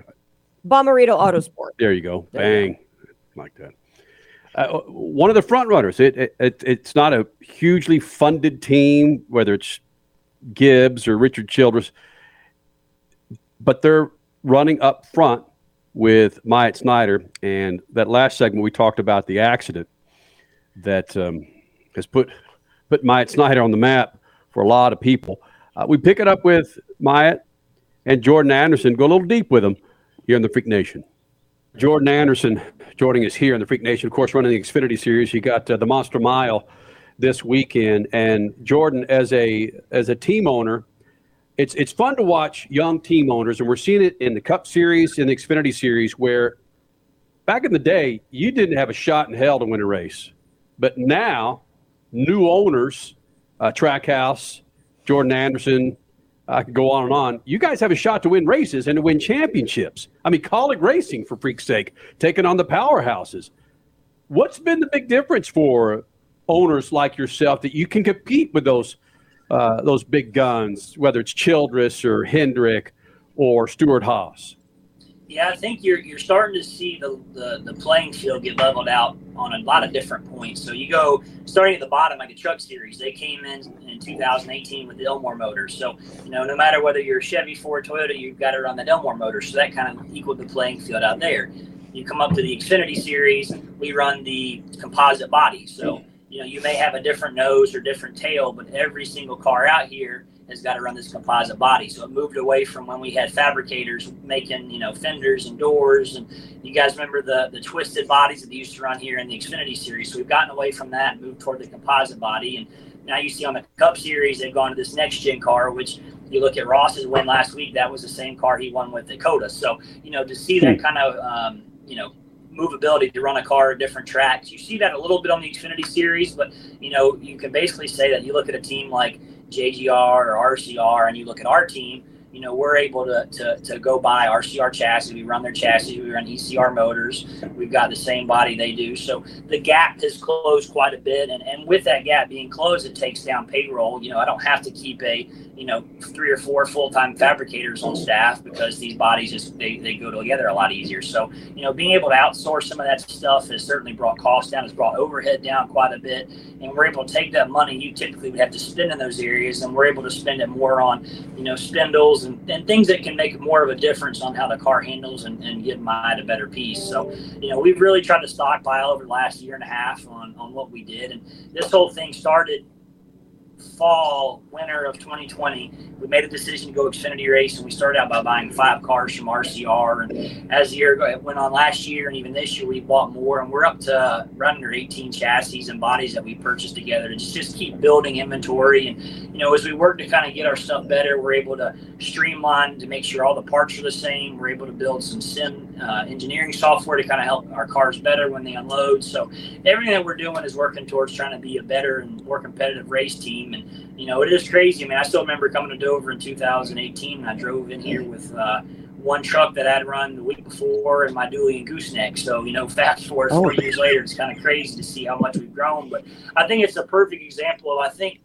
Bommarito Autosport. There you go. There you Bang. Like that. Uh, one of the front runners. It, it, it it's not a hugely funded team, whether it's Gibbs or Richard Childress, but they're running up front with Myatt Snyder. And that last segment we talked about the accident that um, has put put Myatt Snyder on the map for a lot of people. Uh, we pick it up with Myatt and Jordan Anderson. Go a little deep with them here in the Freak Nation. Jordan Anderson joining us here in the Freak Nation, of course, running the Xfinity Series. You got uh, the Monster Mile this weekend, and Jordan, as a as a team owner, it's it's fun to watch young team owners, and we're seeing it in the Cup Series, in the Xfinity Series, where back in the day you didn't have a shot in hell to win a race, but now new owners, uh, Trackhouse, Jordan Anderson, I could go on and on. You guys have a shot to win races and to win championships. I mean, Kaulig Racing, for freak's sake, taking on the powerhouses. What's been the big difference for owners like yourself that you can compete with those uh, those big guns, whether it's Childress or Hendrick or Stewart-Haas? Yeah, I think you're you're starting to see the, the the playing field get leveled out on a lot of different points. So you go starting at the bottom, like the truck series. They came in in 2018 with the Ilmor motors. So you know, no matter whether you're Chevy, Ford, Toyota, you've got to run the Ilmor motors. So that kind of equaled the playing field out there. You come up to the Xfinity series, we run the composite body. So you know, you may have a different nose or different tail, but every single car out here has got to run this composite body. So it moved away from when we had fabricators making, you know, fenders and doors. And you guys remember the the twisted bodies that they used to run here in the Xfinity series. So we've gotten away from that and moved toward the composite body. And now you see on the Cup series, they've gone to this next gen car, which you look at Ross's win last week, that was the same car he won with COTA. So, you know, to see that kind of, um, you know, movability to run a car at different tracks. You see that a little bit on the Xfinity series, but you know, you can basically say that you look at a team like JGR or RCR and you look at our team, you know, we're able to, to, to go buy RCR chassis. We run their chassis. We run ECR motors. We've got the same body they do. So the gap has closed quite a bit. And, and with that gap being closed, it takes down payroll. You know, I don't have to keep a, you know, three or four full-time fabricators on staff because these bodies just, they, they go together a lot easier. So, you know, being able to outsource some of that stuff has certainly brought costs down, has brought overhead down quite a bit. And we're able to take that money you typically would have to spend in those areas and we're able to spend it more on, you know, spindles and, and things that can make more of a difference on how the car handles and, and give mine a better piece. So, you know, we've really tried to stockpile over the last year and a half on, on what we did. And this whole thing started fall, winter of 2020, we made a decision to go Xfinity race, and we started out by buying five cars from RCR. And as the year went on last year, and even this year, we bought more, and we're up to right under 18 chassis and bodies that we purchased together to just, just keep building inventory. And you know, as we work to kind of get our stuff better, we're able to streamline to make sure all the parts are the same. We're able to build some sim uh, engineering software to kind of help our cars better when they unload. So everything that we're doing is working towards trying to be a better and more competitive race team. And you know, it is crazy. I mean, I still remember coming to Dover in 2018, and I drove in here with. Uh, one truck that I'd run the week before and my dually and gooseneck. So, you know, fast forward four oh. years later, it's kind of crazy to see how much we've grown. But I think it's a perfect example of, I think,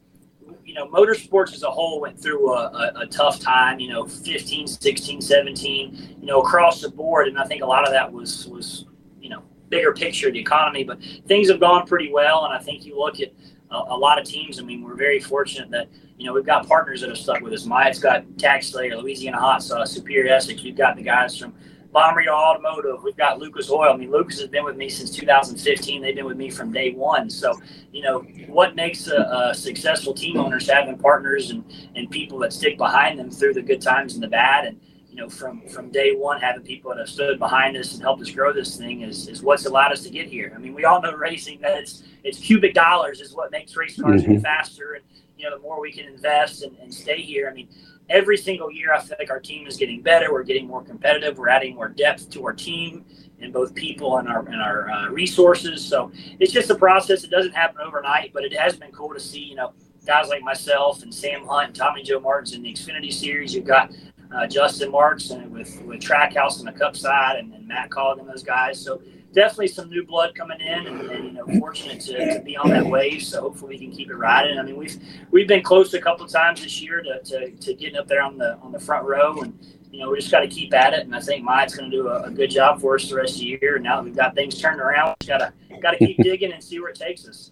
you know, motorsports as a whole went through a, a, a, tough time, you know, 15, 16, 17, you know, across the board. And I think a lot of that was, was, you know, bigger picture of the economy, but things have gone pretty well. And I think you look at a, a lot of teams. I mean, we're very fortunate that, you know, we've got partners that have stuck with us. Myatt's got TaxSlayer, Louisiana Hot Sauce, Superior Essex. We've got the guys from Bommarito Automotive. We've got Lucas Oil. I mean, Lucas has been with me since 2015. They've been with me from day one. So, you know, what makes a, a successful team owners having partners and, and people that stick behind them through the good times and the bad. And, you know, from, from day one, having people that have stood behind us and helped us grow this thing is, is what's allowed us to get here. I mean, we all know racing that it's, it's cubic dollars is what makes race cars mm-hmm. faster. And, you know, the more we can invest and, and stay here. I mean, every single year, I feel like our team is getting better. We're getting more competitive. We're adding more depth to our team in both people and our and our uh, resources. So it's just a process. It doesn't happen overnight, but it has been cool to see. You know, guys like myself and Sam Hunt and Tommy Joe Martins in the Xfinity Series. You've got uh, Justin Marks and with with Trackhouse on the Cup side, and, and Matt Kaulig and those guys. So definitely some new blood coming in, and, and you know, fortunate to, to, be on that wave. So hopefully we can keep it riding. I mean, we've we've been close a couple of times this year to, to, to getting up there on the on the front row, and you know, we just got to keep at it. And I think Mike's going to do a, a, good job for us the rest of the year. And now that we've got things turned around, we got to got to keep [laughs] digging and see where it takes us.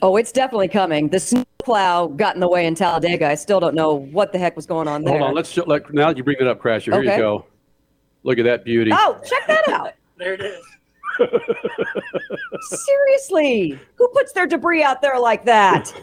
Oh, it's definitely coming. The snowplow got in the way in Talladega. I still don't know what the heck was going on there. Hold on, let's let, now that you bring it up, Crasher. Here okay. you go. Look at that beauty. Oh, check that out. [laughs] there it is. [laughs] Seriously, who puts their debris out there like that? [laughs]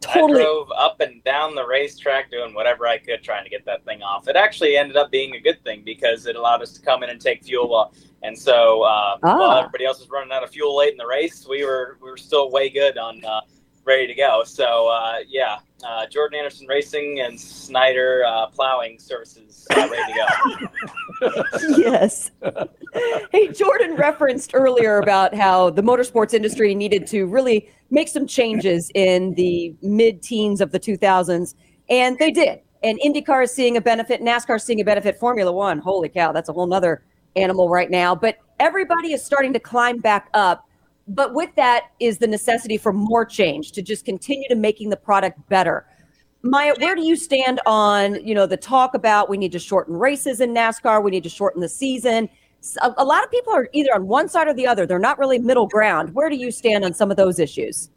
Totally. I drove up and down the racetrack doing whatever I could trying to get that thing off. It actually ended up being a good thing because it allowed us to come in and take fuel while and so uh, ah. while everybody else was running out of fuel late in the race, we were we were still way good on uh, ready to go. So uh, yeah, uh, Jordan Anderson Racing and Snyder uh, Plowing Services uh, ready to go. [laughs] yes. hey, Jordan referenced earlier about how the motorsports industry needed to really make some changes in the mid-teens of the 2000s, and they did. And IndyCar is seeing a benefit, NASCAR is seeing a benefit, Formula One. Holy cow, that's a whole nother animal right now, but everybody is starting to climb back up. But with that is the necessity for more change to just continue to making the product better. Myatt, where do you stand on, you know, the talk about we need to shorten races in NASCAR, we need to shorten the season? A, a lot of people are either on one side or the other. They're not really middle ground. Where do you stand on some of those issues?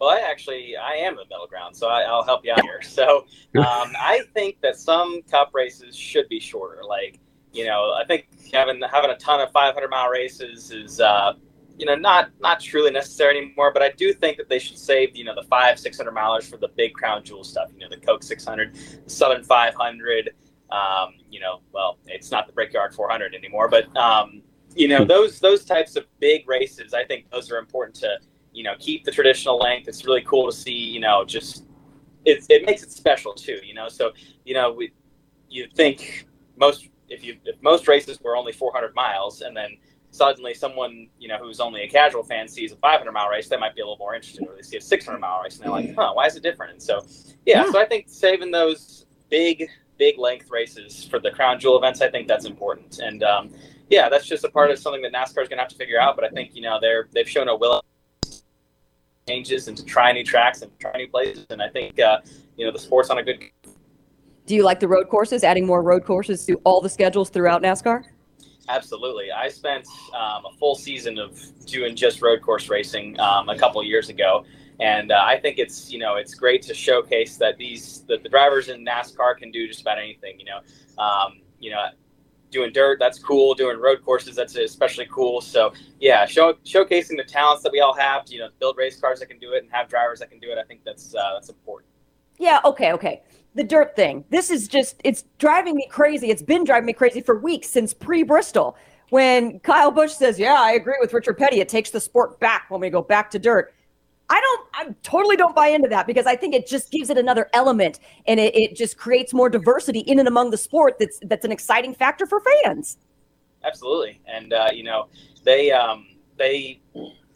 Well, I actually I am a middle ground, so I, will help you out here. So um, [laughs] I think that some Cup races should be shorter. Like you know, I think having having a ton of 500 mile races is uh, you know not not truly necessary anymore. But I do think that they should save you know the five 600 milers for the big crown jewel stuff. You know, the Coke 600, the Southern 500. Um, you know, well, it's not the Brickyard 400 anymore, but um, you know those those types of big races. I think those are important to you know keep the traditional length. It's really cool to see. You know, just it, it makes it special too. You know, so you know we you think most if you if most races were only 400 miles and then suddenly someone you know who's only a casual fan sees a 500 mile race they might be a little more interested or they see a 600 mile race and they're like huh why is it different and so yeah, yeah. so i think saving those big big length races for the crown jewel events i think that's important and um, yeah that's just a part of something that nascar is going to have to figure out but i think you know they're they've shown a will changes and to try new tracks and try new places and i think uh, you know the sport's on a good do you like the road courses, adding more road courses to all the schedules throughout NASCAR? Absolutely. I spent um, a full season of doing just road course racing um, a couple years ago, and uh, I think it's you know it's great to showcase that these that the drivers in NASCAR can do just about anything. You know, um, you know, doing dirt that's cool. Doing road courses that's especially cool. So yeah, show, showcasing the talents that we all have. To, you know, build race cars that can do it and have drivers that can do it. I think that's uh, that's important. Yeah. Okay. Okay the dirt thing. This is just, it's driving me crazy. It's been driving me crazy for weeks since pre Bristol. When Kyle Busch says, Yeah, I agree with Richard Petty, it takes the sport back when we go back to dirt. I don't, I totally don't buy into that because I think it just gives it another element and it, it just creates more diversity in and among the sport that's, that's an exciting factor for fans. Absolutely. And, uh, you know, they, um, they,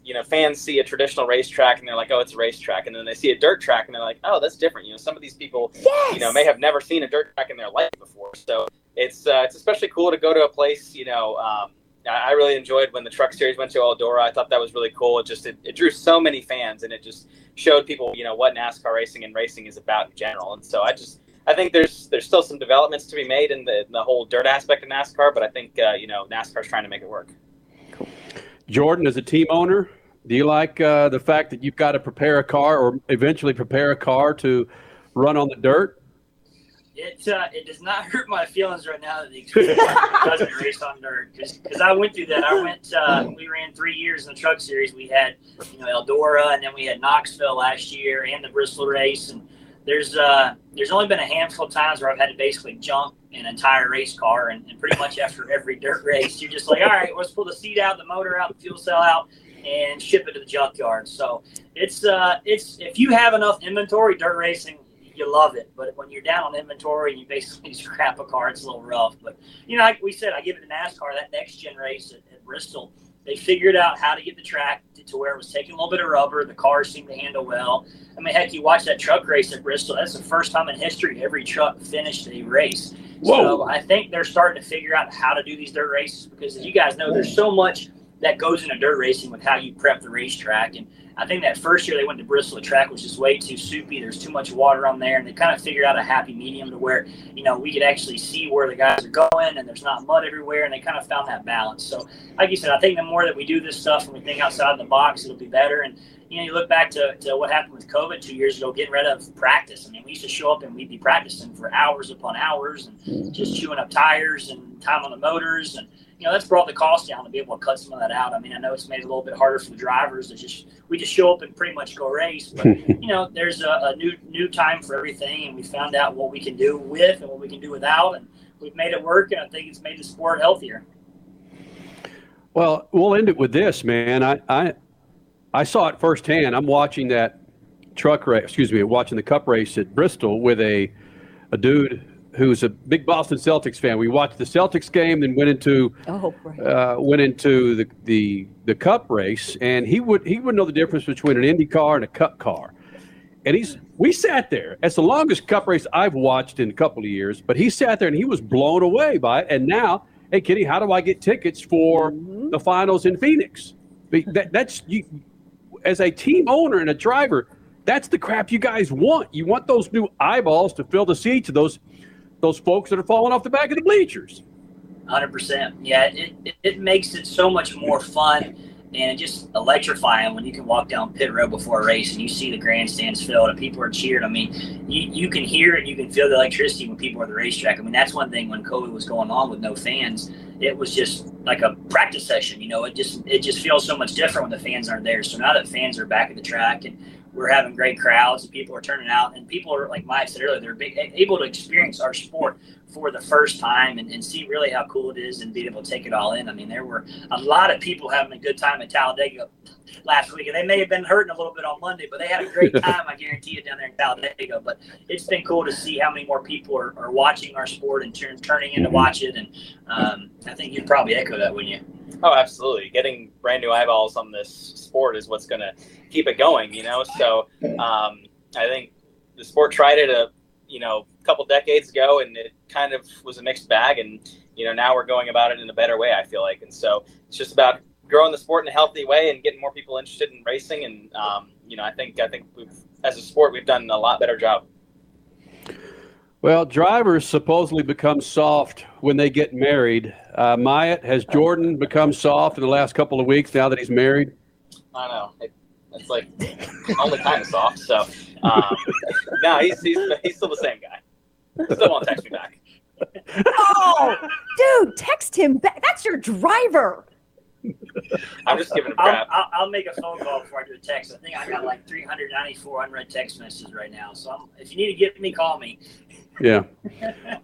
you know, fans see a traditional racetrack and they're like, oh, it's a racetrack. And then they see a dirt track and they're like, oh, that's different. You know, some of these people, yes! you know, may have never seen a dirt track in their life before. So it's, uh, it's especially cool to go to a place, you know, um, I really enjoyed when the truck series went to Eldora. I thought that was really cool. It just it, it, drew so many fans, and it just showed people, you know, what NASCAR racing and racing is about in general. And so I just I think there's there's still some developments to be made in the, in the whole dirt aspect of NASCAR, but I think uh, you know NASCAR's trying to make it work. Jordan, as a team owner, do you like uh, the fact that you've got to prepare a car or eventually prepare a car to run on the dirt? It uh, it does not [laughs] hurt my feelings right now that the doesn't race on dirt because I went through that. I went uh, we ran three years in the Truck Series. We had you know Eldora and then we had Knoxville last year and the Bristol race and there's uh there's only been a handful of times where I've had to basically jump an entire race car and, and pretty much after every dirt race you're just like all right let's pull the seat out the motor out the fuel cell out and ship it to the junkyard. So it's uh, it's if you have enough inventory, dirt racing, you love it. But when you're down on inventory and you basically [laughs] scrap a car, it's a little rough. But you know, like we said, I give it to NASCAR that next gen race at, at Bristol. They figured out how to get the track to, where it was taking a little bit of rubber. The cars seemed to handle well. I mean, heck, you watch that truck race at Bristol. That's the first time in history every truck finished a race. Whoa. So I think they're starting to figure out how to do these dirt races because, as you guys know, there's so much that goes into dirt racing with how you prep the racetrack. And I think that first year they went to Bristol, the track was just way too soupy. There's too much water on there, and they kind of figured out a happy medium to where you know we could actually see where the guys are going, and there's not mud everywhere, and they kind of found that balance. So, like you said, I think the more that we do this stuff and we think outside the box, it'll be better. And you know, you look back to, to what happened with COVID two years ago, getting rid of practice. I mean, we used to show up and we'd be practicing for hours upon hours and just chewing up tires and time on the motors. And, you know, that's brought the cost down to be able to cut some of that out. I mean, I know it's made it a little bit harder for the drivers to just, we just show up and pretty much go race. But, [laughs] you know, there's a, a new, new time for everything. And we found out what we can do with and what we can do without. And we've made it work. And I think it's made the sport healthier. Well, we'll end it with this, man. I, I, I saw it firsthand. I'm watching that truck race, excuse me, watching the cup race at Bristol with a, a dude who's a big Boston Celtics fan. We watched the Celtics game, then went into Oh, right. uh, went into the, the the cup race, and he would he would know the difference between an Indy car and a cup car. And he's we sat there. It's the longest cup race I've watched in a couple of years, but he sat there and he was blown away by it. And now, hey, Kitty, how do I get tickets for the finals in Phoenix? That, that's you as a team owner and a driver. That's the crap you guys want. You want those new eyeballs to fill the seats of those those folks that are falling off the back of the bleachers. Hundred percent. Yeah, it, it, it makes it so much more fun and just electrifying when you can walk down pit road before a race and you see the grandstands filled and people are cheered. I mean, you, you can hear it, you can feel the electricity when people are at the racetrack. I mean, that's one thing when COVID was going on with no fans, it was just like a practice session. You know, it just it just feels so much different when the fans aren't there. So now that fans are back at the track and we're having great crowds and people are turning out and people are like Mike said earlier, they're big, able to experience our sport for the first time and, and see really how cool it is and be able to take it all in. I mean, there were a lot of people having a good time at Talladega last week, and they may have been hurting a little bit on Monday, but they had a great [laughs] time. I guarantee you down there in Talladega. But it's been cool to see how many more people are, are watching our sport and turn, turning in to watch it. And um, I think you'd probably echo that, wouldn't you? Oh, absolutely. Getting brand new eyeballs on this sport is what's going to keep it going, you know? So um, I think the sport tried it a, you know, couple decades ago and it kind of was a mixed bag. And, you know, now we're going about it in a better way, I feel like. And so it's just about growing the sport in a healthy way and getting more people interested in racing. And, um, you know, I think, I think we've, as a sport, we've done a lot better job. Well, drivers supposedly become soft when they get married. Uh, Myatt, has Jordan become soft in the last couple of weeks now that he's married? I don't know. It, it's like only kind of soft. So, um, no, he's, he's, he's still the same guy. Still won't text me back. Oh, dude, text him back. That's your driver. I'm just giving him I'll, crap. I'll, I'll make a phone call before I do a text. I think I got like 394 unread text messages right now. So I'm, if you need to get me, call me. Yeah.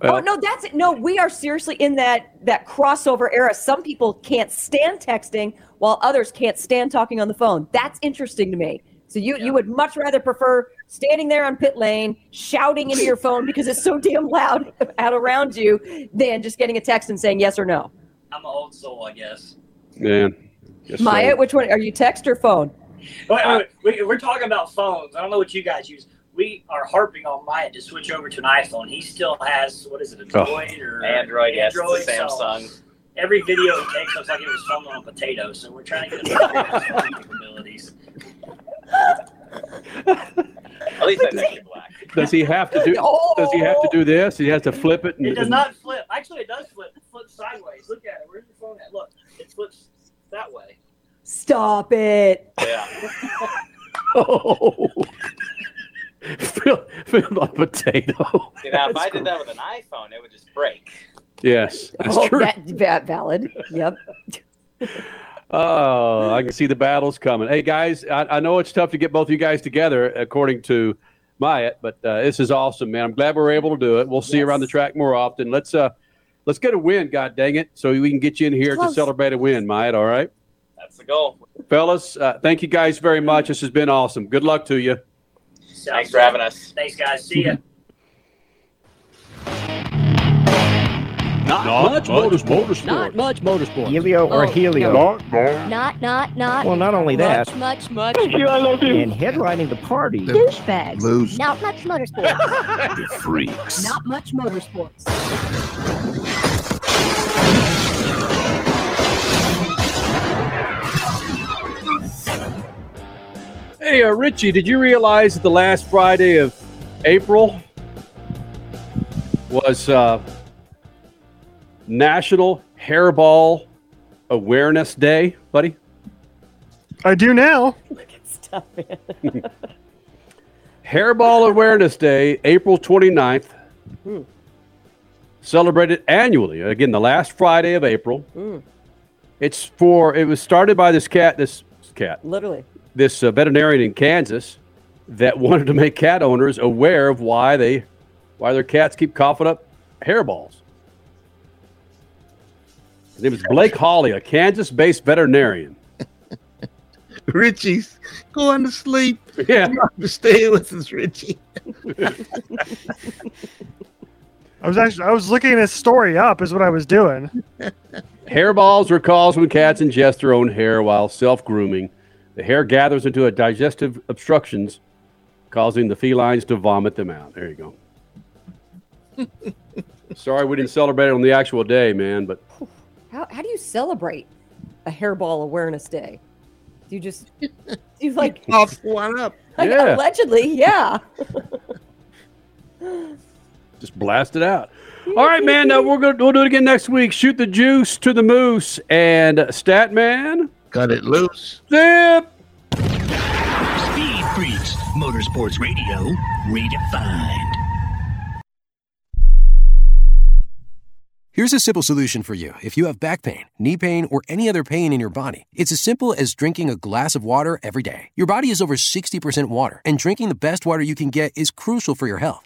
oh no, that's it. No, we are seriously in that that crossover era. Some people can't stand texting, while others can't stand talking on the phone. That's interesting to me. So you you would much rather prefer standing there on pit lane, shouting into your phone because it's so damn loud [laughs] out around you, than just getting a text and saying yes or no. I'm an old soul, I guess. Man. Yes, Myatt, sir. which one are you? Text or phone? Wait, wait, wait, we're talking about phones. I don't know what you guys use. We are harping on Myatt to switch over to an iPhone. He still has what is it, a Oh. Or Android, yes, it's a so Samsung. every video he takes looks like it was filmed on a potato. So we're trying to get him to upgrade his phone capabilities. At least I think black. Does he have to do? [laughs] Oh! Does he have to do this? He has to flip it. And, It does not flip. Actually, it does flip. It flips sideways. Look at it. Where's your phone at? Look, it flips that way. Stop it. Yeah. [laughs] [laughs] Oh. [laughs] Fill, fill a potato. You know, if I did that with an iPhone, it would just break. Yes, that's oh, true. that, that valid. Yep. [laughs] Oh, I can see the battles coming. Hey guys, I, I know it's tough to get both of you guys together, according to Myatt, but uh, this is awesome, man. I'm glad we're able to do it. We'll see you around the track more often. Let's uh, let's get a win, god dang it, so we can get you in here to celebrate a win, Myatt. All right, That's the goal. fellas. Uh, thank you guys very much. This has been awesome. Good luck to you. Thanks for having us. Thanks, guys. See ya. Not Not much motorsport. Not much motorsport. Helio or Oh, Helio? no. Not, not, not. Well, not only that. Much, much, much. Thank you, I love you. And headlining the party. Douchebags. Lose. Not much motorsports. [laughs] The freaks. Not much motorsports. Hey, uh, Richie, did you realize that the last Friday of April was uh, National Hairball Awareness Day, buddy? I do now. Stop it. [laughs] Hairball Awareness Day, April 29th, Hmm. celebrated annually. Again, the last Friday of April. Mm. It's for, it was started by this cat, this cat, Literally. This uh, veterinarian in Kansas that wanted to make cat owners aware of why they, why their cats keep coughing up hairballs. His name is Blake Hawley, a Kansas-based veterinarian. [laughs] Richie's going to sleep. Yeah. Stay with us, Richie. I was actually I was looking this story up is what I was doing. Hairballs are caused when cats ingest their own hair while self grooming. The hair gathers into a digestive obstructions, causing the felines to vomit them out. There you go. [laughs] Sorry we didn't celebrate it on the actual day, man, but How, how do you celebrate a hairball awareness day? Do you just [laughs] do you like off one up? Yeah. Allegedly, yeah. [laughs] just blast it out. All right, man. Uh, we're gonna we'll do it again next week. Shoot the juice to the moose and Statman. Cut it loose. Zip. Speed Freaks, Motorsports Radio, redefined. Here's a simple solution for you if you have back pain, knee pain, or any other pain in your body. It's as simple as drinking a glass of water every day. Your body is over 60% water, and drinking the best water you can get is crucial for your health.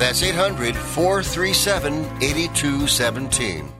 That's 800 437 8217.